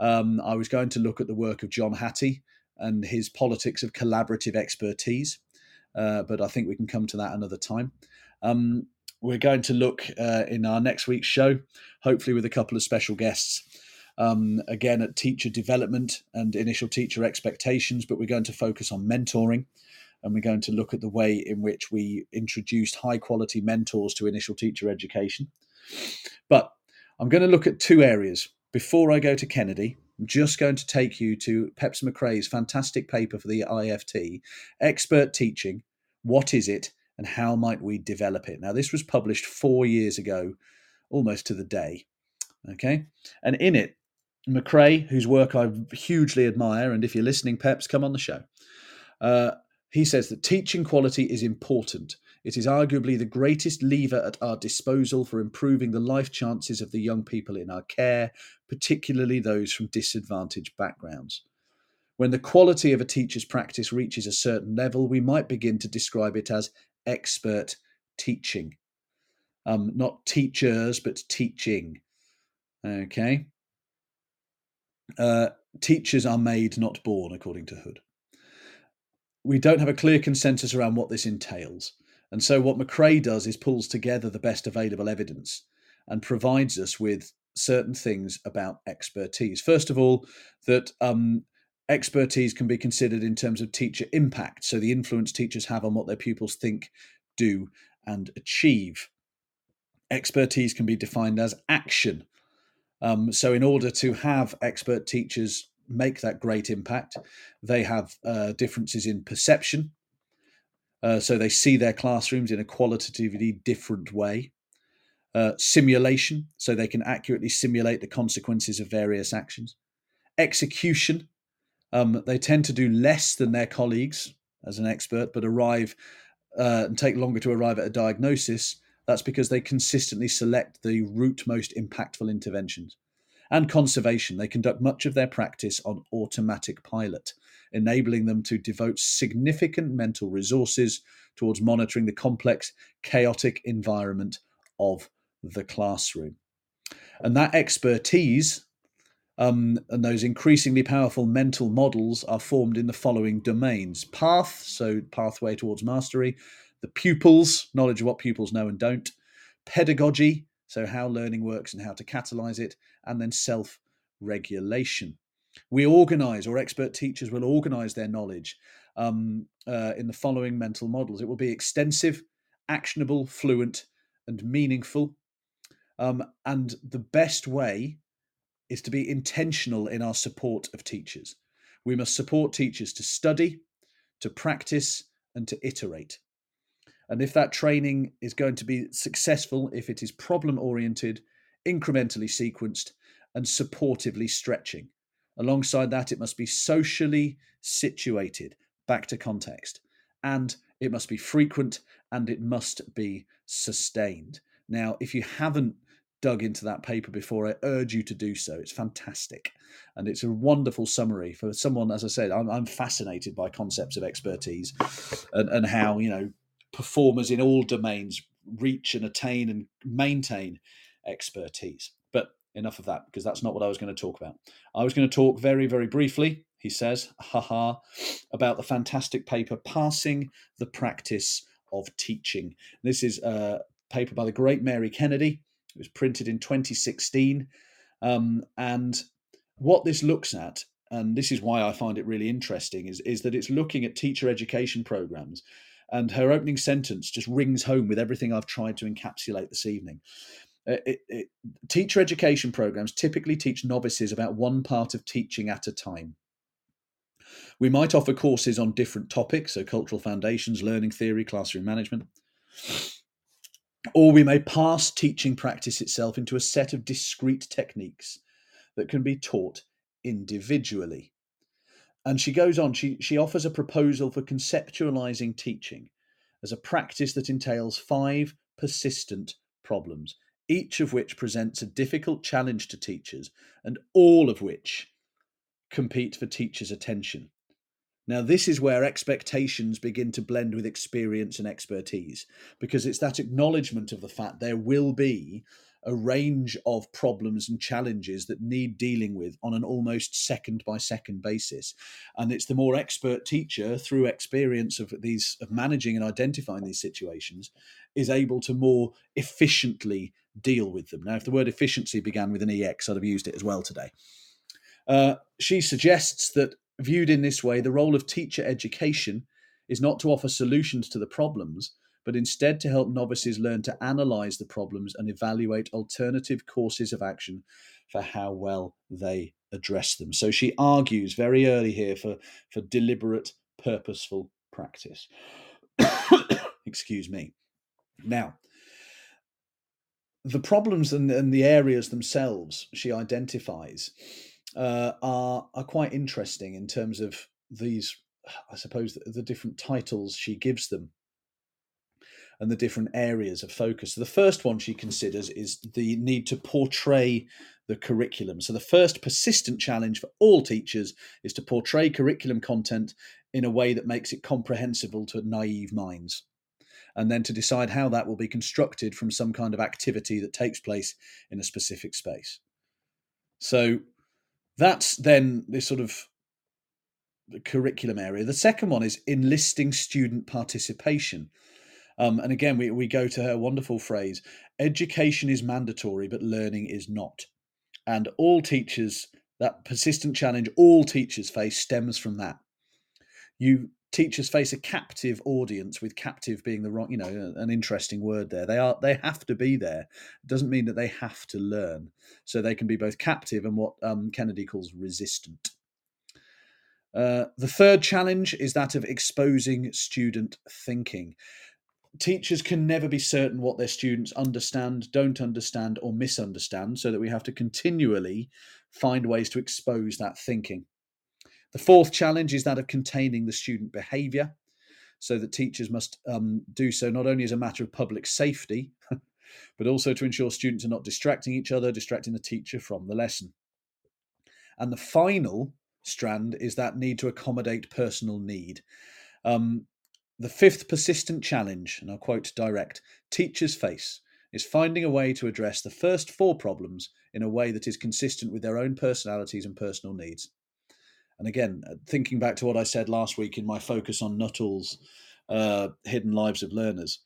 Um, I was going to look at the work of John Hattie and his politics of collaborative expertise uh, but I think we can come to that another time. Um, we're going to look uh, in our next week's show, hopefully with a couple of special guests. Um, again, at teacher development and initial teacher expectations, but we're going to focus on mentoring and we're going to look at the way in which we introduced high quality mentors to initial teacher education. But I'm going to look at two areas. Before I go to Kennedy, I'm just going to take you to Peps Mccrea's fantastic paper for the IFT Expert Teaching What is it and how might we develop it? Now, this was published four years ago, almost to the day. Okay. And in it, McRae, whose work I hugely admire, and if you're listening, Peps, come on the show. Uh, he says that teaching quality is important. It is arguably the greatest lever at our disposal for improving the life chances of the young people in our care, particularly those from disadvantaged backgrounds. When the quality of a teacher's practice reaches a certain level, we might begin to describe it as expert teaching. Um, not teachers, but teaching. Okay. Uh, teachers are made, not born, according to Hood. We don't have a clear consensus around what this entails. And so, what Mccrea does is pulls together the best available evidence and provides us with certain things about expertise. First of all, that um, expertise can be considered in terms of teacher impact, so the influence teachers have on what their pupils think, do, and achieve. Expertise can be defined as action. Um, so, in order to have expert teachers make that great impact, they have uh, differences in perception. Uh, so, they see their classrooms in a qualitatively different way. Uh, simulation, so they can accurately simulate the consequences of various actions. Execution, um, they tend to do less than their colleagues as an expert, but arrive uh, and take longer to arrive at a diagnosis that's because they consistently select the route most impactful interventions. And conservation, they conduct much of their practice on automatic pilot, enabling them to devote significant mental resources towards monitoring the complex, chaotic environment of the classroom. And that expertise um, and those increasingly powerful mental models are formed in the following domains. Path, so pathway towards mastery, the pupils, knowledge of what pupils know and don't, pedagogy, so how learning works and how to catalyze it, and then self regulation. We organize, or expert teachers will organize their knowledge um, uh, in the following mental models it will be extensive, actionable, fluent, and meaningful. Um, and the best way is to be intentional in our support of teachers. We must support teachers to study, to practice, and to iterate. And if that training is going to be successful, if it is problem oriented, incrementally sequenced, and supportively stretching. Alongside that, it must be socially situated, back to context. And it must be frequent and it must be sustained. Now, if you haven't dug into that paper before, I urge you to do so. It's fantastic. And it's a wonderful summary for someone, as I said, I'm, I'm fascinated by concepts of expertise and, and how, you know, performers in all domains reach and attain and maintain expertise. But enough of that, because that's not what I was going to talk about. I was going to talk very, very briefly, he says, haha, about the fantastic paper, Parsing the Practice of Teaching. This is a paper by the great Mary Kennedy it was printed in 2016. Um, and what this looks at, and this is why I find it really interesting, is, is that it's looking at teacher education programs. And her opening sentence just rings home with everything I've tried to encapsulate this evening. Uh, it, it, teacher education programs typically teach novices about one part of teaching at a time. We might offer courses on different topics, so cultural foundations, learning theory, classroom management. Or we may parse teaching practice itself into a set of discrete techniques that can be taught individually. And she goes on, she, she offers a proposal for conceptualizing teaching as a practice that entails five persistent problems, each of which presents a difficult challenge to teachers, and all of which compete for teachers' attention. Now, this is where expectations begin to blend with experience and expertise, because it's that acknowledgement of the fact there will be a range of problems and challenges that need dealing with on an almost second by second basis. And it's the more expert teacher, through experience of these of managing and identifying these situations, is able to more efficiently deal with them. Now, if the word efficiency began with an EX, I'd have used it as well today. Uh, she suggests that Viewed in this way, the role of teacher education is not to offer solutions to the problems, but instead to help novices learn to analyze the problems and evaluate alternative courses of action for how well they address them. So she argues very early here for, for deliberate, purposeful practice. Excuse me. Now, the problems and, and the areas themselves she identifies uh, are are quite interesting in terms of these, I suppose, the, the different titles she gives them and the different areas of focus. So the first one she considers is the need to portray the curriculum. So the first persistent challenge for all teachers is to portray curriculum content in a way that makes it comprehensible to naive minds. And then to decide how that will be constructed from some kind of activity that takes place in a specific space. So that's then this sort of curriculum area. The second one is enlisting student participation. Um, and again, we, we go to her wonderful phrase education is mandatory, but learning is not. And all teachers, that persistent challenge all teachers face stems from that. You teachers face a captive audience with captive being the wrong you know an interesting word there. They are they have to be there. It doesn't mean that they have to learn. So they can be both captive and what um, kennedy calls resistant. Uh, the third challenge is that of exposing student thinking teachers can never be certain what their students understand, don't understand, or misunderstand, so that we have to continually find ways to expose that thinking. The fourth challenge is that of containing the student behaviour, so that teachers must um, do so not only as a matter of public safety, but also to ensure students are not distracting each other, distracting the teacher from the lesson. And the final strand is that need to accommodate personal need. Um, the fifth persistent challenge, and I'll quote direct teachers face is finding a way to address the first four problems in a way that is consistent with their own personalities and personal needs. And again, uh, thinking back to what I said last week in my focus on Nuthall's uh, Hidden Lives of Learners,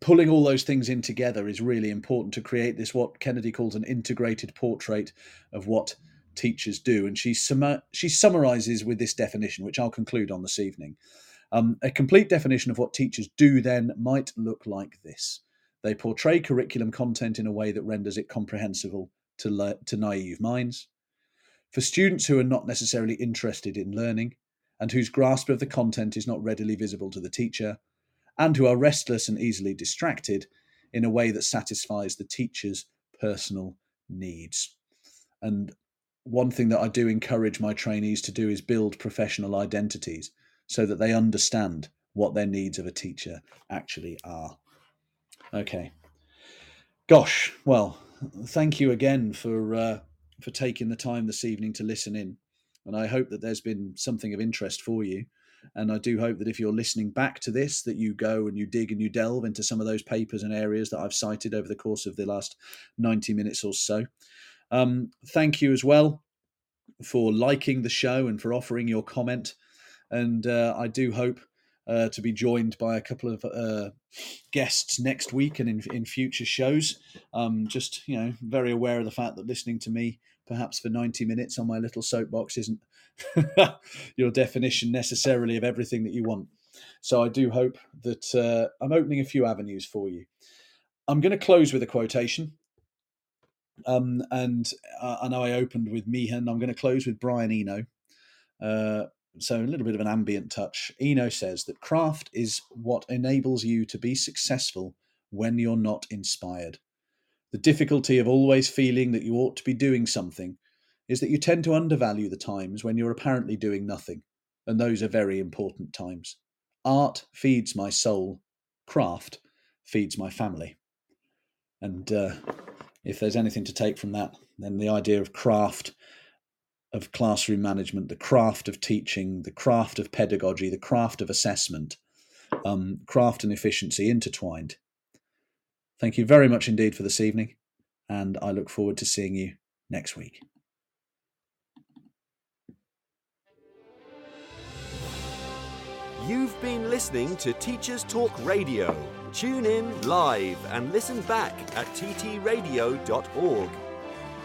pulling all those things in together is really important to create this, what Kennedy calls an integrated portrait of what teachers do. And she, summa- she summarizes with this definition, which I'll conclude on this evening. Um, a complete definition of what teachers do then might look like this they portray curriculum content in a way that renders it comprehensible to, le- to naive minds. For students who are not necessarily interested in learning and whose grasp of the content is not readily visible to the teacher, and who are restless and easily distracted in a way that satisfies the teacher's personal needs. And one thing that I do encourage my trainees to do is build professional identities so that they understand what their needs of a teacher actually are. Okay. Gosh, well, thank you again for uh, for taking the time this evening to listen in, and I hope that there's been something of interest for you. And I do hope that if you're listening back to this, that you go and you dig and you delve into some of those papers and areas that I've cited over the course of the last 90 minutes or so. Um, thank you as well for liking the show and for offering your comment and uh, I do hope uh, to be joined by a couple of uh, guests next week and in, in future shows. Um, just you know, very aware of the fact that listening to me perhaps for 90 minutes on my little soapbox isn't your definition necessarily of everything that you want. So I do hope that uh, I'm opening a few avenues for you. I'm going to close with a quotation. Um, and uh, I know I opened with Meehan. I'm going to close with Brian Eno. Uh, so, a little bit of an ambient touch. Eno says that craft is what enables you to be successful when you're not inspired. The difficulty of always feeling that you ought to be doing something is that you tend to undervalue the times when you're apparently doing nothing, and those are very important times. Art feeds my soul, craft feeds my family. And uh, if there's anything to take from that, then the idea of craft of classroom management, the craft of teaching, the craft of pedagogy, the craft of assessment, um, craft and efficiency intertwined. Thank you very much indeed for this evening, and I look forward to seeing you next week. You've been listening to Teachers Talk Radio. Tune in live and listen back at ttradio.org.